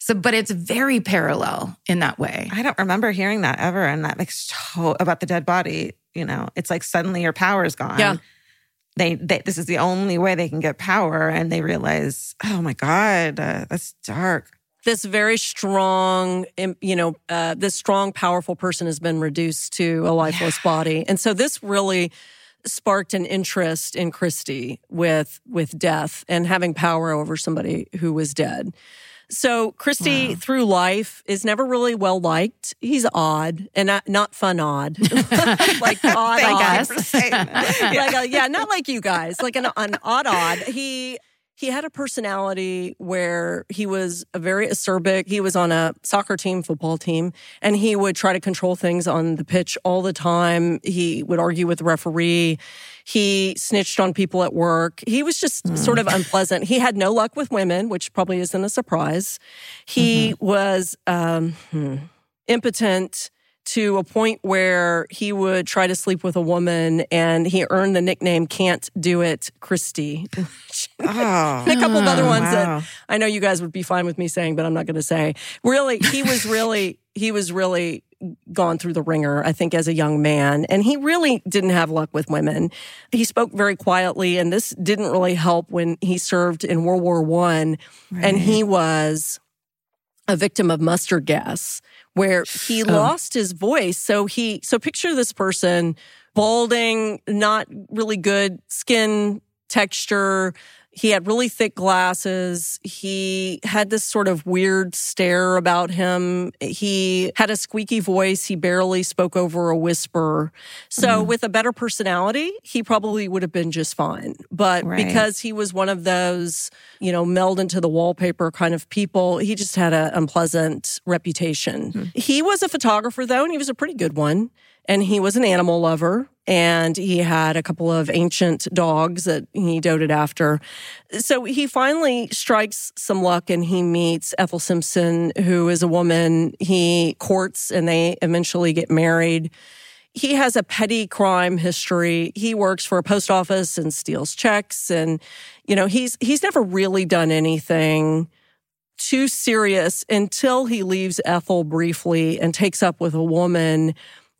So, but it's very parallel in that way. I don't remember hearing that ever. And that makes to- about the dead body. You know, it's like suddenly your power is gone. Yeah. They, they, this is the only way they can get power. And they realize, oh my God, uh, that's dark. This very strong, you know, uh, this strong, powerful person has been reduced to a lifeless yeah. body. And so this really, sparked an interest in Christie with with death and having power over somebody who was dead. So Christie wow. through life is never really well liked. He's odd and not, not fun odd, *laughs* like *laughs* odd odd. like a, yeah, not like you guys, like an, an odd odd. He he had a personality where he was a very acerbic. He was on a soccer team, football team, and he would try to control things on the pitch all the time. He would argue with the referee. He snitched on people at work. He was just mm. sort of unpleasant. He had no luck with women, which probably isn't a surprise. He mm-hmm. was um, hmm, impotent to a point where he would try to sleep with a woman and he earned the nickname Can't Do It Christie. *laughs* oh, and a couple of other oh, ones wow. that I know you guys would be fine with me saying, but I'm not going to say. Really, he was really, he was really gone through the ringer, I think, as a young man. And he really didn't have luck with women. He spoke very quietly, and this didn't really help when he served in World War One right. and he was a victim of mustard gas where he oh. lost his voice. So he, so picture this person balding, not really good skin texture, He had really thick glasses. He had this sort of weird stare about him. He had a squeaky voice. He barely spoke over a whisper. So, mm-hmm. with a better personality, he probably would have been just fine. But right. because he was one of those, you know, meld into the wallpaper kind of people, he just had an unpleasant reputation. Mm-hmm. He was a photographer, though, and he was a pretty good one and he was an animal lover and he had a couple of ancient dogs that he doted after. So he finally strikes some luck and he meets Ethel Simpson, who is a woman he courts and they eventually get married. He has a petty crime history. He works for a post office and steals checks and you know, he's he's never really done anything too serious until he leaves Ethel briefly and takes up with a woman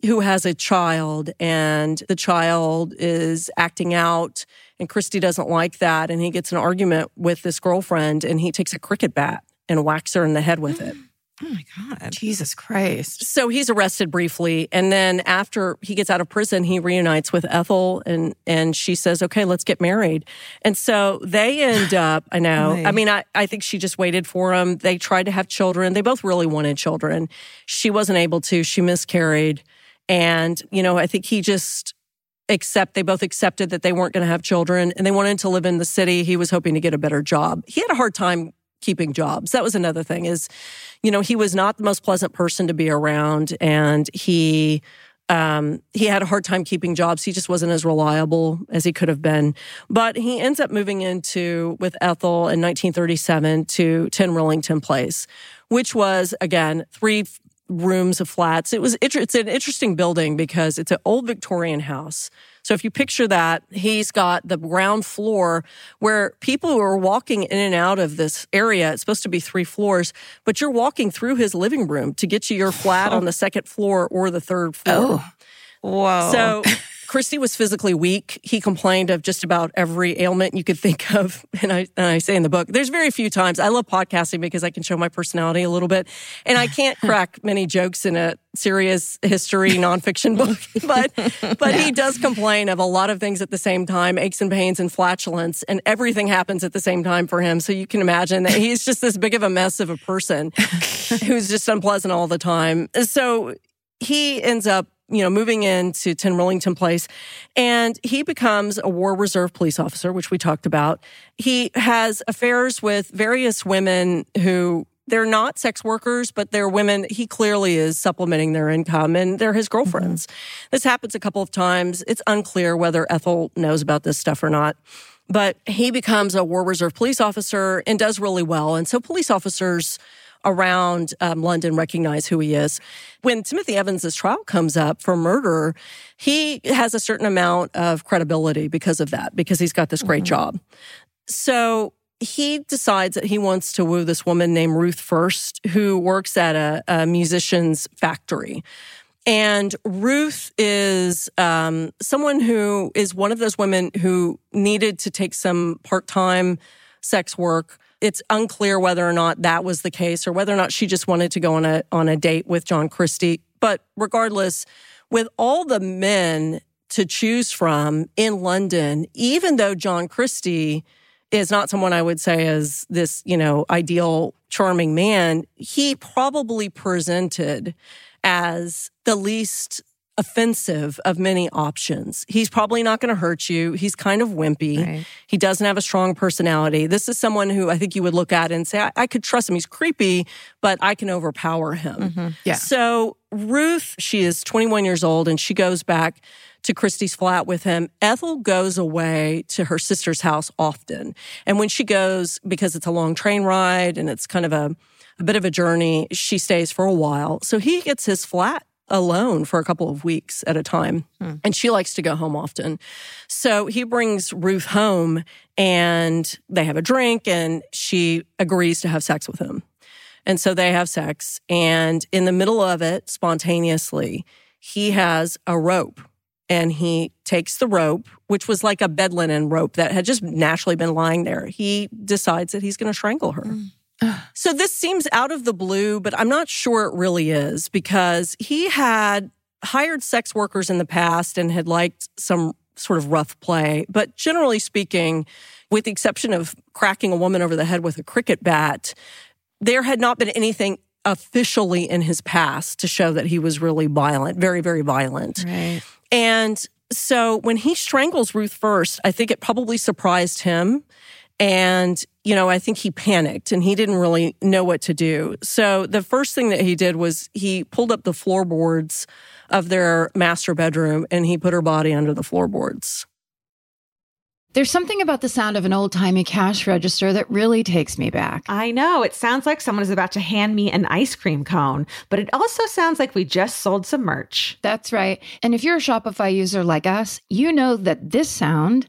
who has a child and the child is acting out and Christie doesn't like that and he gets an argument with this girlfriend and he takes a cricket bat and whacks her in the head with it. *gasps* Oh my God. Jesus Christ. So he's arrested briefly. And then after he gets out of prison, he reunites with Ethel and, and she says, okay, let's get married. And so they *sighs* end up, I know, I mean, I, I think she just waited for him. They tried to have children. They both really wanted children. She wasn't able to. She miscarried. And, you know, I think he just accept they both accepted that they weren't going to have children and they wanted to live in the city. He was hoping to get a better job. He had a hard time keeping jobs. That was another thing is, you know, he was not the most pleasant person to be around and he um, he had a hard time keeping jobs. He just wasn't as reliable as he could have been. But he ends up moving into with Ethel in 1937 to 10 Rillington Place, which was again three rooms of flats. It was it's an interesting building because it's an old Victorian house. So if you picture that, he's got the ground floor where people who are walking in and out of this area, it's supposed to be three floors, but you're walking through his living room to get to your flat on the second floor or the third floor. Oh. Whoa. So *laughs* Christie was physically weak. He complained of just about every ailment you could think *laughs* of. And I, and I say in the book, there's very few times I love podcasting because I can show my personality a little bit. And I can't *laughs* crack many jokes in a serious history nonfiction book, *laughs* but, but yeah. he does complain of a lot of things at the same time, aches and pains and flatulence, and everything happens at the same time for him. So you can imagine that he's just this big of a mess of a person who's just unpleasant all the time. So he ends up you know, moving into 10 Rillington Place. And he becomes a war reserve police officer, which we talked about. He has affairs with various women who they're not sex workers, but they're women. He clearly is supplementing their income and they're his girlfriends. Mm-hmm. This happens a couple of times. It's unclear whether Ethel knows about this stuff or not. But he becomes a war reserve police officer and does really well. And so police officers around um, London recognize who he is. When Timothy Evans' trial comes up for murder, he has a certain amount of credibility because of that, because he's got this great mm-hmm. job. So he decides that he wants to woo this woman named Ruth Fuerst, who works at a, a musician's factory. And Ruth is um, someone who is one of those women who needed to take some part time sex work it's unclear whether or not that was the case or whether or not she just wanted to go on a on a date with John Christie. But regardless, with all the men to choose from in London, even though John Christie is not someone I would say is this, you know, ideal charming man, he probably presented as the least offensive of many options. He's probably not going to hurt you. He's kind of wimpy. Right. He doesn't have a strong personality. This is someone who I think you would look at and say, I, I could trust him. He's creepy, but I can overpower him. Mm-hmm. Yeah. So Ruth, she is 21 years old and she goes back to Christie's flat with him. Ethel goes away to her sister's house often. And when she goes, because it's a long train ride and it's kind of a, a bit of a journey, she stays for a while. So he gets his flat alone for a couple of weeks at a time. Hmm. And she likes to go home often. So he brings Ruth home and they have a drink and she agrees to have sex with him. And so they have sex. And in the middle of it, spontaneously, he has a rope and he takes the rope, which was like a bed linen rope that had just naturally been lying there. He decides that he's going to strangle her. Mm. So this seems out of the blue, but I'm not sure it really is because he had hired sex workers in the past and had liked some sort of rough play. But generally speaking, with the exception of cracking a woman over the head with a cricket bat, there had not been anything officially in his past to show that he was really violent, very, very violent. Right. And so when he strangles Ruth Fuerst, I think it probably surprised him. And, you know, I think he panicked and he didn't really know what to do. So the first thing that he did was he pulled up the floorboards of their master bedroom and he put her body under the floorboards. There's something about the sound of an old timey cash register that really takes me back. I know. It sounds like someone is about to hand me an ice cream cone, but it also sounds like we just sold some merch. That's right. And if you're a Shopify user like us, you know that this sound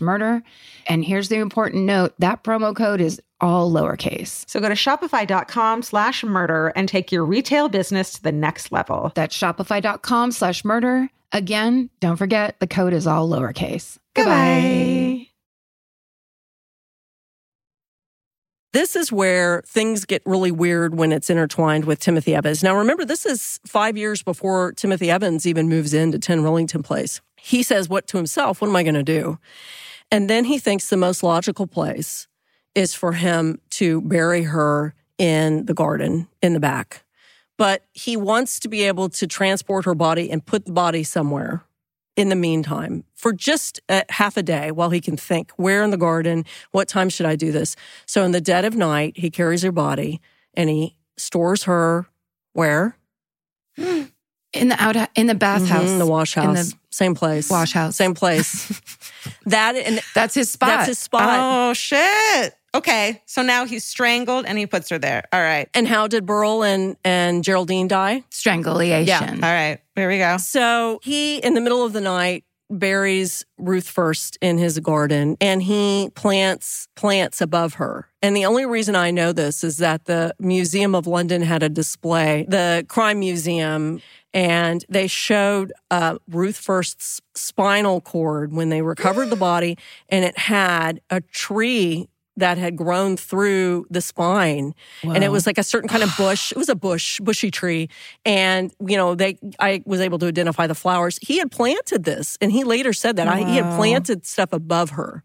murder. And here's the important note that promo code is all lowercase. So go to shopify.com slash murder and take your retail business to the next level. That's shopify.com slash murder. Again, don't forget the code is all lowercase. Goodbye. This is where things get really weird when it's intertwined with Timothy Evans. Now, remember, this is five years before Timothy Evans even moves into 10 Rillington Place. He says, What to himself? What am I going to do? And then he thinks the most logical place is for him to bury her in the garden in the back. But he wants to be able to transport her body and put the body somewhere in the meantime for just a half a day while he can think where in the garden, what time should I do this? So in the dead of night, he carries her body and he stores her where? *gasps* *laughs* In the out in the bathhouse. Mm-hmm, the wash house. In the same place. wash house. Same place. *laughs* that and That's his spot. that's his spot. Oh shit. Okay, so now he's strangled and he puts her there. All right. And how did Beryl and, and Geraldine die? Strangulation. Yeah. All right. Here we go. So he, in the middle of the night, buries Ruth Fuerst in his garden and he plants plants above her. And the only reason I know this is that the Museum of London had a display, the Crime Museum, and they showed uh, Ruth Fuerst's spinal cord when they recovered the body, and it had a tree that had grown through the spine. And it was like a certain kind of bush it was a bush bushy tree. And you know they i was able to identify the flowers. He had planted this and he later said that I, he had planted stuff above her.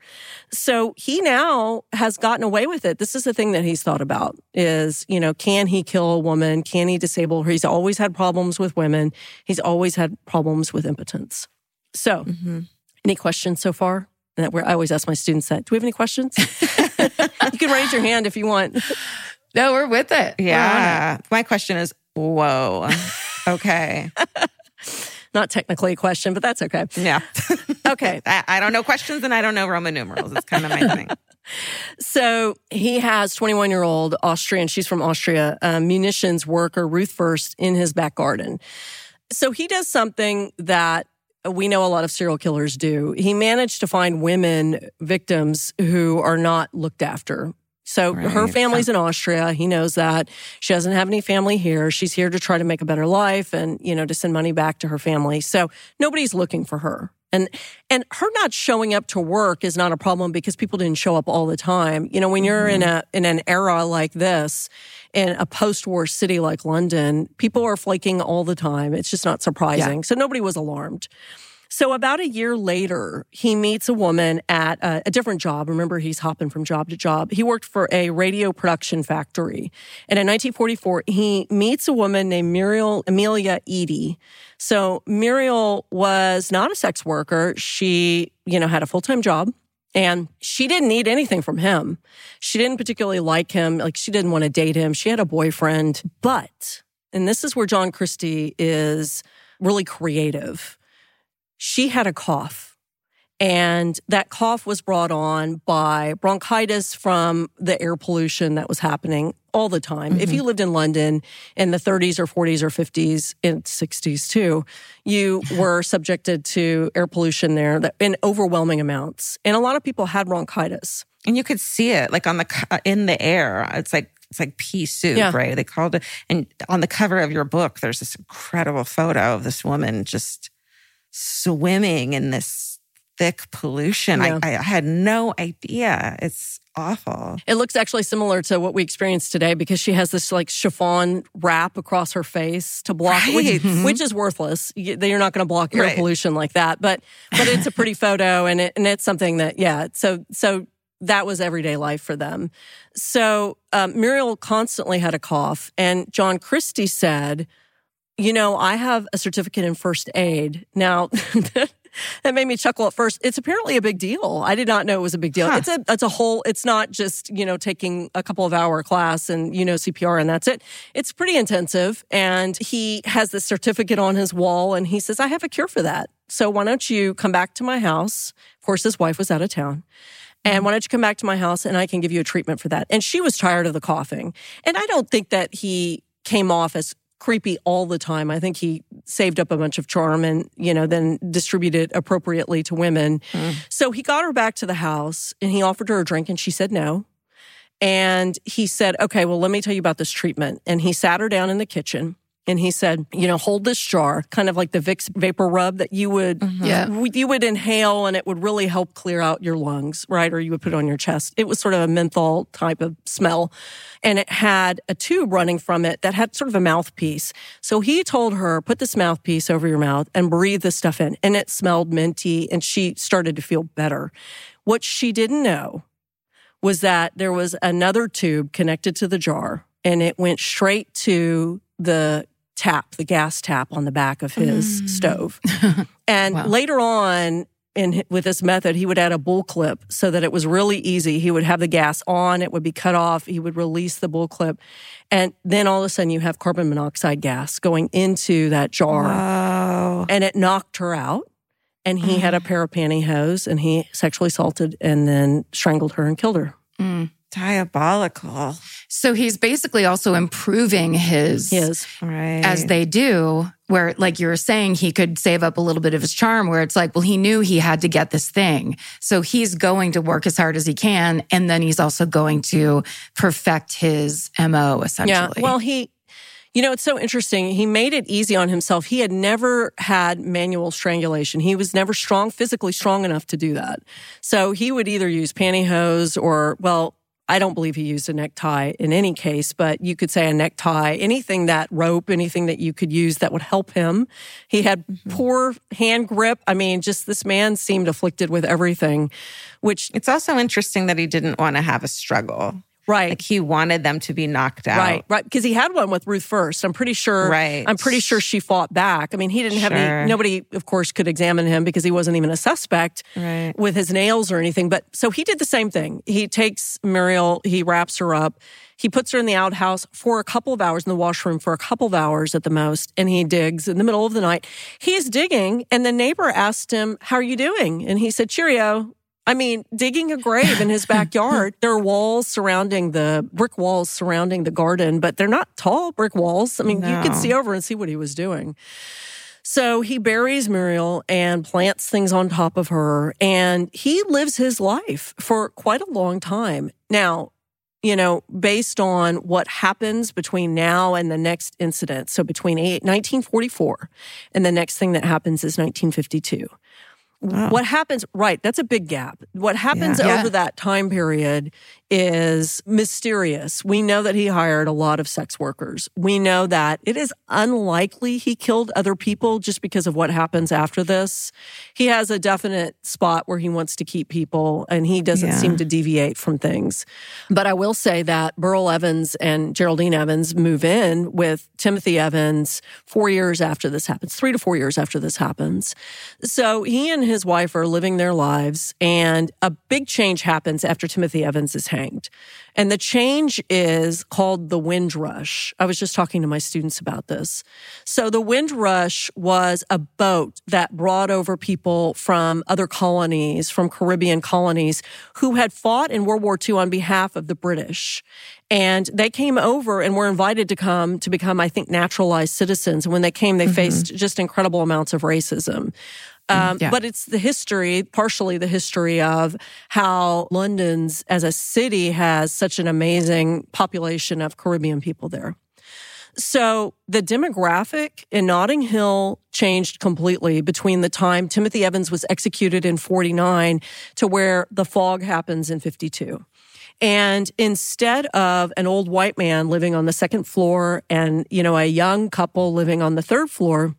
So he now has gotten away with it. This is the thing that he's thought about is you know can he kill a woman? Can he disable her? He's always had problems with women. He's always had problems with impotence. So mm-hmm. any questions so far and that where I always ask my students that. Do we have any questions? *laughs* you can raise your hand if you want. No, we're with it. We're it. Yeah. My question is, whoa. Okay. *laughs* Not technically a question, but that's okay. Yeah. *laughs* Okay. I, I don't know questions and I don't know Roman numerals. It's kind of my thing. So he has 21 year old Austrian, she's from Austria, um, munitions worker Ruth Fuerst in his back garden. So he does something that we know a lot of serial killers do. He managed to find women victims who are not looked after. So her family's in Austria. He knows that. She doesn't have any family here. She's here to try to make a better life and, you know, to send money back to her family. So nobody's looking for her. And and her not showing up to work is not a problem because people didn't show up all the time. You know, when you're in mm-hmm. a in an era like this, in a post-war city like London, people are flaking all the time. It's just not surprising. So nobody was alarmed. So about a year later, he meets a woman at a, a different job. Remember, he's hopping from job to job. He worked for a radio production factory. And in 1944, he meets a woman named Muriel Amelia Eady. So Muriel was not a sex worker. She, you know, had a full-time job. And she didn't need anything from him. She didn't particularly like him. Like she didn't want to date him. She had a boyfriend. But and this is where John Christie is really creative. She had a cough and that cough was brought on by bronchitis from the air pollution that was happening all the time. Mm-hmm. If you lived in London in the 30s or 40s or 50s and 60s too, you *laughs* were subjected to air pollution there in overwhelming amounts. And a lot of people had bronchitis. And you could see it like on the uh, in the air. It's like it's like pea soup, yeah. right? They called it. And on the cover of your book, there's this incredible photo of this woman just swimming in this thick pollution. Yeah. I, I had no idea. It's awful. It looks actually similar to what we experienced today because she has this like chiffon wrap across her face to block, right. which, mm-hmm. which, is worthless. You're not going to block air right. pollution like that, but but it's a pretty *laughs* photo and it, and it's something that yeah. So so that was everyday life for them. So um, Muriel constantly had a cough, and John Christie said. You know, I have a certificate in first aid. Now, *laughs* that made me chuckle at first. It's apparently a big deal. I did not know it was a big deal. Huh. It's a it's a whole. It's not just you know taking a couple of hour class and you know CPR and that's it. It's pretty intensive. And he has this certificate on his wall, and he says, "I have a cure for that. So why don't you come back to my house?" Of course, his wife was out of town. And mm-hmm. why don't you come back to my house and I can give you a treatment for that? And she was tired of the coughing. And I don't think that he came off as creepy all the time. I think he saved up a bunch of charm and, you know, then distributed appropriately to women. Mm. So he got her back to the house and he offered her a drink and she said no. And he said, okay, well, let me tell you about this treatment. And he sat her down in the kitchen and he said, you know, hold this jar, kind of like the Vicks vapor rub that you would, mm-hmm. yeah. you would inhale and it would really help clear out your lungs, right? Or you would put it on your chest. It was sort of a menthol type of smell. And it had a tube running from it that had sort of a mouthpiece. So he told her, put this mouthpiece over your mouth and breathe this stuff in. And it smelled minty and she started to feel better. What she didn't know was that there was another tube connected to the jar and it went straight to the tap, the gas tap on the back of his mm. stove. *laughs* And wow. later on, in with this method, he would add a bull clip so that it was really easy. He would have the gas on, it would be cut off. He would release the bull clip, and then all of a sudden you have carbon monoxide gas going into that jar, wow. and it knocked her out. And he mm. had a *sighs* pair of pantyhose, and he sexually assaulted and then strangled her and killed her. Mm diabolical. So he's basically also improving his, his right. as they do, where like you were saying, he could save up a little bit of his charm, where it's like, well, he knew he had to get this thing. So he's going to work as hard as he can. And then he's also going to perfect his MO essentially. Yeah. Well, he, you know, it's so interesting. He made it easy on himself. He had never had manual strangulation. He was never strong, physically strong enough to do that. So he would either use pantyhose or, well, I don't believe he used a necktie in any case, but you could say a necktie, anything that rope, anything that you could use that would help him. He had mm-hmm. poor hand grip. I mean, just this man seemed afflicted with everything, which. It's also interesting that he didn't want to have a struggle. Right. Like he wanted them to be knocked out. Right. Right. Because he had one with Ruth Fuerst. I'm pretty sure. Right. I'm pretty sure she fought back. I mean, he didn't have any, nobody, of course, could examine him because he wasn't even a suspect right. with his nails or anything. But so he did the same thing. He takes Muriel, he wraps her up. He puts her in the outhouse for a couple of hours in the washroom for a couple of hours at the most, and he digs in the middle of the night. He's digging, and the neighbor asked him, How are you doing? And he said, Cheerio. I mean, digging a grave in his backyard. *laughs* there are walls surrounding the brick walls surrounding the garden, but they're not tall brick walls. I mean, no. you could see over and see what he was doing. So he buries Muriel and plants things on top of her, and he lives his life for quite a long time. Now, you know, based on what happens between now and the next incident, so between 1944 and the next thing that happens is 1952. Wow. What happens, right? That's a big gap. What happens yeah. over yeah. that time period is mysterious. We know that he hired a lot of sex workers. We know that it is unlikely he killed other people just because of what happens after this. He has a definite spot where he wants to keep people and he doesn't yeah. seem to deviate from things. But I will say that Beryl Evans and Geraldine Evans move in with Timothy Evans four years after this happens, three to four years after this happens. So he and his wife are living their lives and a big change happens after Timothy Evans is hanged And the change is called the Windrush. I was just talking to my students about this. So the Windrush was a boat that brought over people from other colonies, from Caribbean colonies, who had fought in World War II on behalf of the British. And they came over and were invited to come to become, I think, naturalized citizens. And when they came, they mm-hmm. faced just incredible amounts of racism. Um, yeah. But it's the history, partially the history of how London's as a city has such an amazing population of Caribbean people there. So the demographic in Notting Hill changed completely between the time Timothy Evans was executed in 49 to where the fog happens in 52. And instead of an old white man living on the second floor and, you know, a young couple living on the third floor,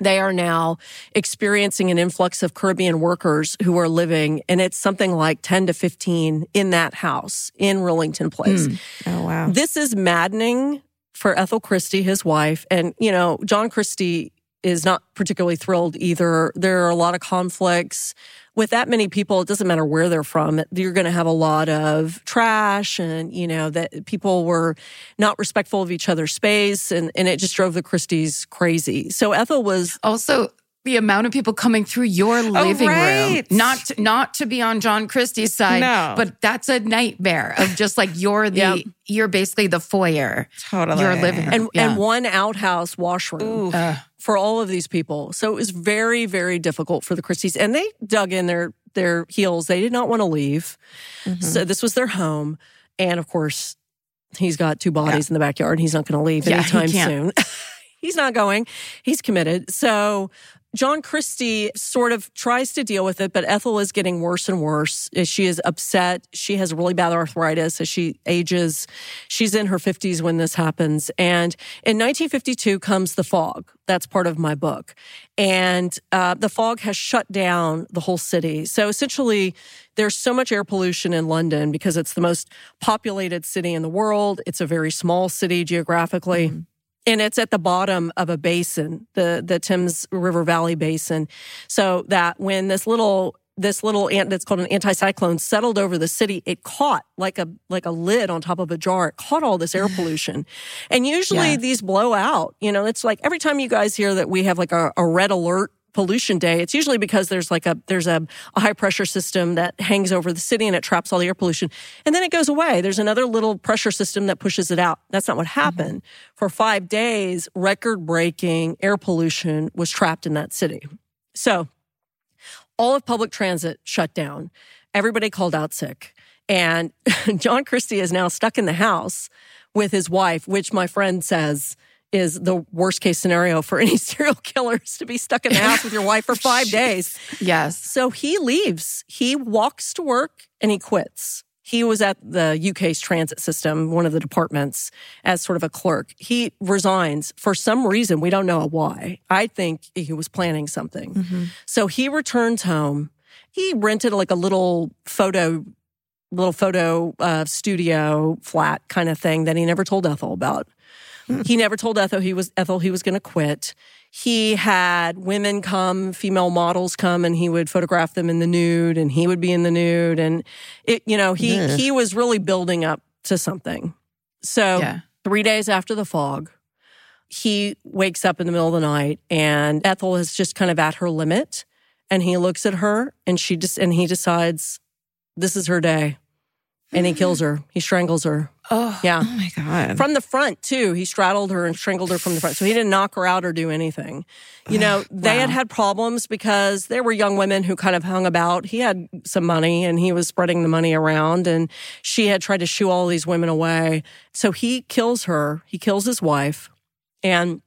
they are now experiencing an influx of Caribbean workers who are living, and it's something like 10 to 15 in that house in Rillington Place. Mm. Oh, wow. This is maddening for Ethel Christie, his wife. And, you know, John Christie is not particularly thrilled either. There are a lot of conflicts with that many people, it doesn't matter where they're from. You're going to have a lot of trash and, you know, that people were not respectful of each other's space. And, and it just drove the Christies crazy. So Ethel was also the amount of people coming through your oh, living oh, right. room. Not to, not to be on John Christie's side, no. but that's a nightmare of just like you're the yep. you're basically the foyer. Totally. Your living room. And, yeah. and one outhouse washroom. Uh, for all of these people. So it was very, very difficult for the Christies. And they dug in their their heels. They did not want to leave. Mm-hmm. So this was their home. And of course, he's got two bodies yeah. in the backyard. He's not going to leave yeah, anytime soon. *laughs* he's not going. He's committed. So John Christie sort of tries to deal with it, but Ethel is getting worse and worse. She is upset. She has really bad arthritis as she ages. She's in her 50s when this happens. And in 1952 comes the fog. That's part of my book. And uh, the fog has shut down the whole city. So essentially, there's so much air pollution in London because it's the most populated city in the world. It's a very small city geographically. Mm-hmm and it's at the bottom of a basin, the the Thames River Valley Basin, so that when this little this little ant that's called an anticyclone settled over the city, it caught like a like a lid on top of a jar. It caught all this air *laughs* pollution, and usually yeah. these blow out. You know, it's like every time you guys hear that we have like a, a red alert pollution day, it's usually because there's like a there's a, a, high pressure system that hangs over the city and it traps all the air pollution, and then it goes away. There's another little pressure system that pushes it out. That's not what mm-hmm. happened. Mm-hmm. For five days, record breaking air pollution was trapped in that city. So, all of public transit shut down. Everybody called out sick, and *laughs* John Christie is now stuck in the house with his wife, which my friend says is the worst case scenario for any *laughs* serial killers to be stuck in the house with your wife for *laughs* five days. Yes. So he leaves. He walks to work and he quits. He was at the UK's transit system, one of the departments, as sort of a clerk. He resigns for some reason. We don't know why. I think he was planning something. Mm-hmm. So he returns home. He rented like a little photo little photo uh, studio flat kind of thing that he never told Ethel about. He never told Ethel he was Ethel he was going to quit. He had women come, female models come, and he would photograph them in the nude, and he would be in the nude, and it, you know, he yeah. he was really building up to something. So yeah. three days after the fog, he wakes up in the middle of the night, and Ethel is just kind of at her limit, and he looks at her, and she just and he decides this is her day and he kills her. He strangles her. Oh, yeah. Oh my God. From the front, too. He straddled her and strangled her from the front. So he didn't knock her out or do anything. You know, they wow. had had problems because there were young women who kind of hung about. He had some money and he was spreading the money around and she had tried to shoo all these women away. So he kills her. He kills his wife and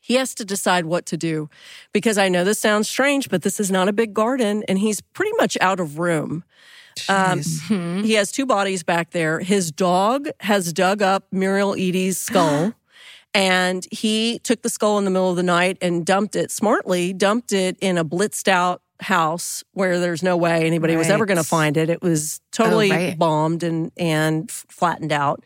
he has to decide what to do because I know this sounds strange, but this is not a big garden and he's pretty much out of room. Um, mm-hmm. he has two bodies back there. His dog has dug up Muriel Eady's skull. *gasps* and he took the skull in the middle of the night and dumped it smartly, dumped it in a blitzed out house where there's no way anybody right. was ever going to find it. It was totally oh, right. bombed and and flattened out.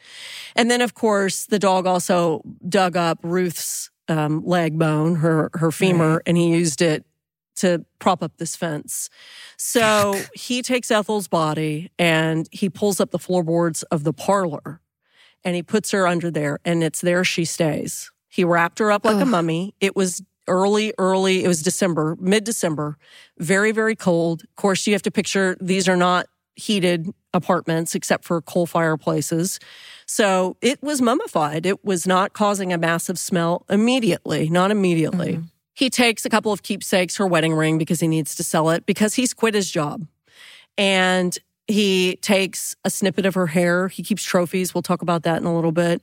And then, of course, the dog also dug up Ruth's um, leg bone, her her femur, right. and he used it to prop up this fence. So he takes Ethel's body and he pulls up the floorboards of the parlor and he puts her under there and it's there she stays. He wrapped her up like a mummy. It was early, early, it was December, mid December, very, very cold. Of course, you have to picture these are not heated apartments except for coal fireplaces. So it was mummified. It was not causing a massive smell immediately, not immediately. Mm-hmm. He takes a couple of keepsakes, her wedding ring, because he needs to sell it because he's quit his job. And he takes a snippet of her hair. He keeps trophies. We'll talk about that in a little bit.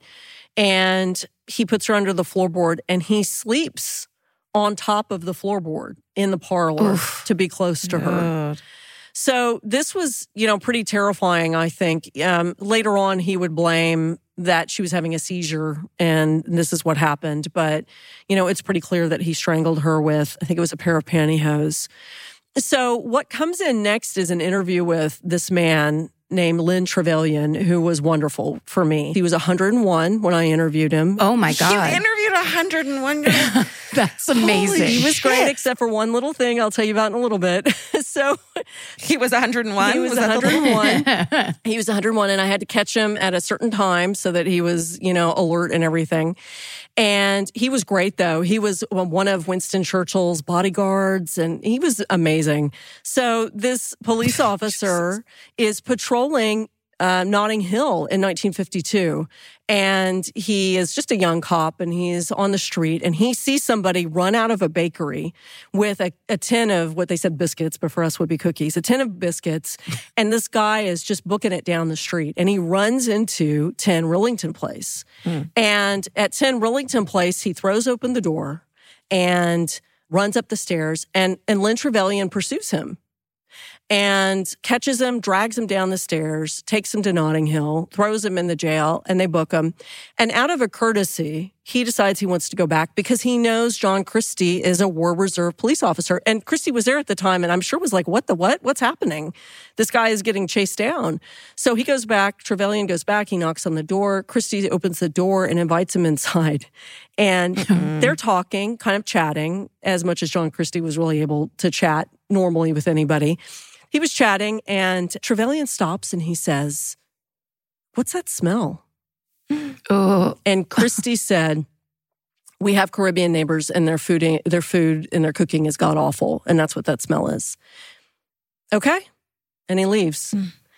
And he puts her under the floorboard and he sleeps on top of the floorboard in the parlor Oof. to be close to her. So this was, you know, pretty terrifying, I think. Um, later on, he would blame that she was having a seizure and this is what happened. But, you know, it's pretty clear that he strangled her with, I think it was a pair of pantyhose. So what comes in next is an interview with this man named Lynn Trevelyan, who was wonderful for me. He was 101 when I interviewed him. Oh my You God. interviewed 101. *laughs* That's amazing. He was great, except for one little thing I'll tell you about in a little bit. *laughs* so he was 101. He was, that the- 101. *laughs* he was 101, and I had to catch him at a certain time so that he was, you know, alert and everything. And he was great, though. He was one of Winston Churchill's bodyguards, and he was amazing. So this police *laughs* officer is patrolling uh, Notting Hill in 1952. And he is just a young cop and he's on the street and he sees somebody run out of a bakery with a, a tin of what they said biscuits, but for us would be cookies, a tin of biscuits. *laughs* And this guy is just booking it down the street and he runs into 10 Rillington Place. And at 10 Rillington Place, he throws open the door and runs up the stairs and, and Lynn Trevelyan pursues him and catches him, drags him down the stairs, takes him to Notting Hill, throws him in the jail, and they book him. And out of a courtesy, he decides he wants to go back because he knows John Christie is a War Reserve police officer. And Christie was there at the time and I'm sure was like, what the what? What's happening? This guy is getting chased down. So he goes back, Trevelyan goes back, he knocks on the door. Christie opens the door and invites him inside. And hmm. they're talking, kind of chatting, as much as John Christie was really able to chat normally with anybody. He was chatting and Trevelyan stops and he says, What's that smell? oh, And Christie *laughs* said, We have Caribbean neighbors and their food, their food and their cooking is god awful. And that's what that smell is. Okay. And he leaves.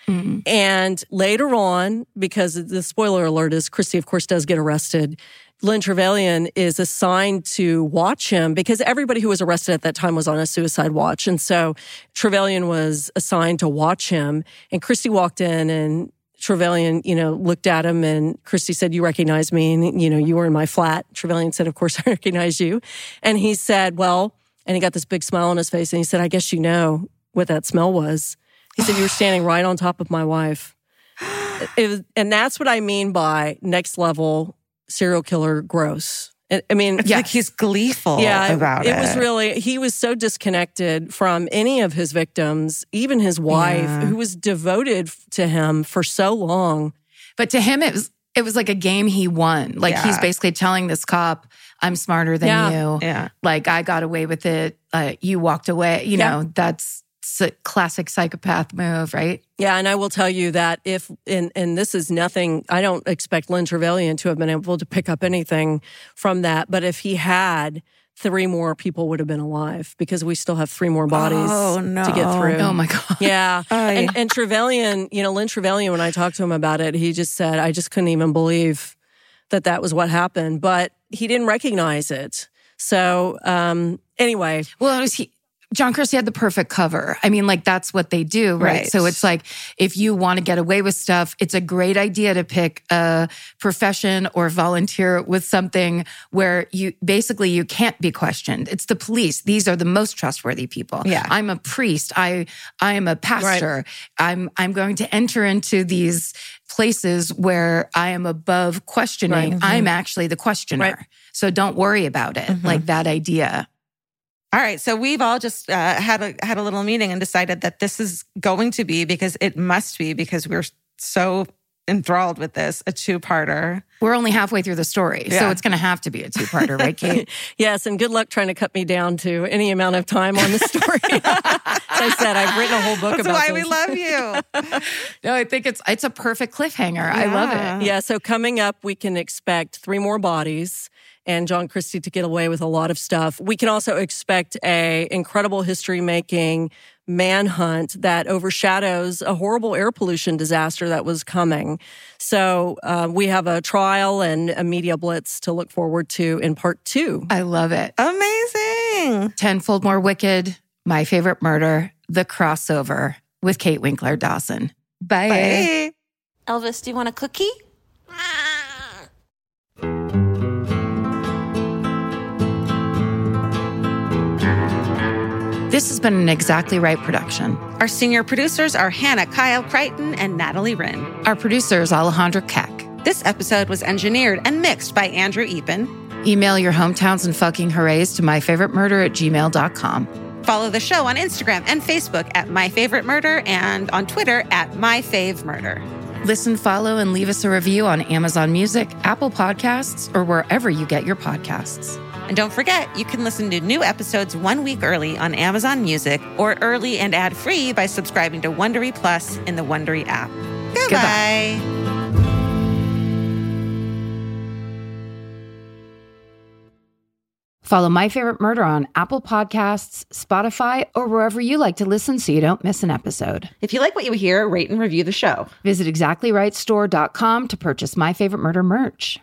mm. And later on, because the spoiler alert is Christie, of course, does get arrested. Lynn Trevelyan is assigned to watch him because everybody who was arrested at that time was on a suicide watch. And so Trevelyan was assigned to watch him. And Christie walked in and Trevelyan, you know, looked at him and Christie said, You recognize me. And, you know, you were in my flat. Trevelyan said, Of course, *laughs* I recognize you. And he said, Well, and he got this big smile on his face and he said, I guess you know what that smell was. He said, You were standing right on top of my wife. Was, and that's what I mean by next level serial killer gross. I I mean, It's like he's gleeful yeah, about it. it was really he was so disconnected from any of his victims, even his wife, Yeah. who was devoted to him for so long. But to him, it was it was like a game he won. Like Yeah. he's basically telling this cop, "I'm smarter than Yeah. you. Yeah. Like I got away with it. Uh, you walked away. You Yeah. know, that's a classic psychopath move, right? Yeah, and I will tell you that if and and this is nothing, I don't expect Lynn Trevelyan to have been able to pick up anything from that. But if he had, three more people would have been alive because we still have three more bodies Oh, to get through. Oh my god. Yeah. *laughs* Ay. And, and Trevelyan, you know, Lynn Trevelyan, when I talked to him about it, he just said, I just couldn't even believe that that was what happened, but he didn't recognize it. So, um, anyway, Well, it was he. John Christie had the perfect cover. I mean, like that's what they do, right? Right. So it's like if you want to get away with stuff, it's a great idea to pick a profession or volunteer with something where you basically you can't be questioned. It's the police. These are the most trustworthy people. Yeah. I'm a priest. I I am a pastor. I'm I'm going to enter into these places where I am above questioning. Right. Mm-hmm. I'm actually the questioner. Right. So don't worry about it. Mm-hmm. Like that idea. All right, so we've all just uh, had a had a little meeting and decided that this is going to be because it must be because we're so enthralled with this, a two-parter. We're only halfway through the story, so it's going to have to be a two-parter, right, Kate? *laughs* Yes, and good luck trying to cut me down to any amount of time on the story. *laughs* As I said, I've written a whole book That's about why this. we love you. *laughs* no, I think it's it's a perfect cliffhanger. I love it. Yeah, so coming up, we can expect three more bodies and John Christie to get away with a lot of stuff. We can also expect a incredible history making manhunt that overshadows a horrible air pollution disaster that was coming. So uh, we have a trial and a media blitz to look forward to in part two. I love it. Amazing. Tenfold more wicked. My favorite murder. The crossover with Kate Winkler Dawson. Bye. Bye. Elvis, do you want a cookie? This has been an exactly right production. Our senior producers are Hannah Kyle Crichton and Natalie Wren. Our producer is Alejandra Keck. This episode was engineered and mixed by Andrew Eapen. Email your hometowns and fucking hoorays to myfavoritemurder at gmail.com. Follow the show on Instagram and Facebook at My Favorite Murder and on Twitter at My Fave Murder. Listen, follow, and leave us a review on Amazon Music, Apple Podcasts, or wherever you get your podcasts. And don't forget, you can listen to new episodes one week early on Amazon Music or early and ad-free by subscribing to Wondery Plus in the Wondery app. Goodbye. Follow My Favorite Murder on Apple Podcasts, Spotify, or wherever you like to listen so you don't miss an episode. If you like what you hear, rate and review the show. Visit exactlyrightstore.com to purchase My Favorite Murder merch.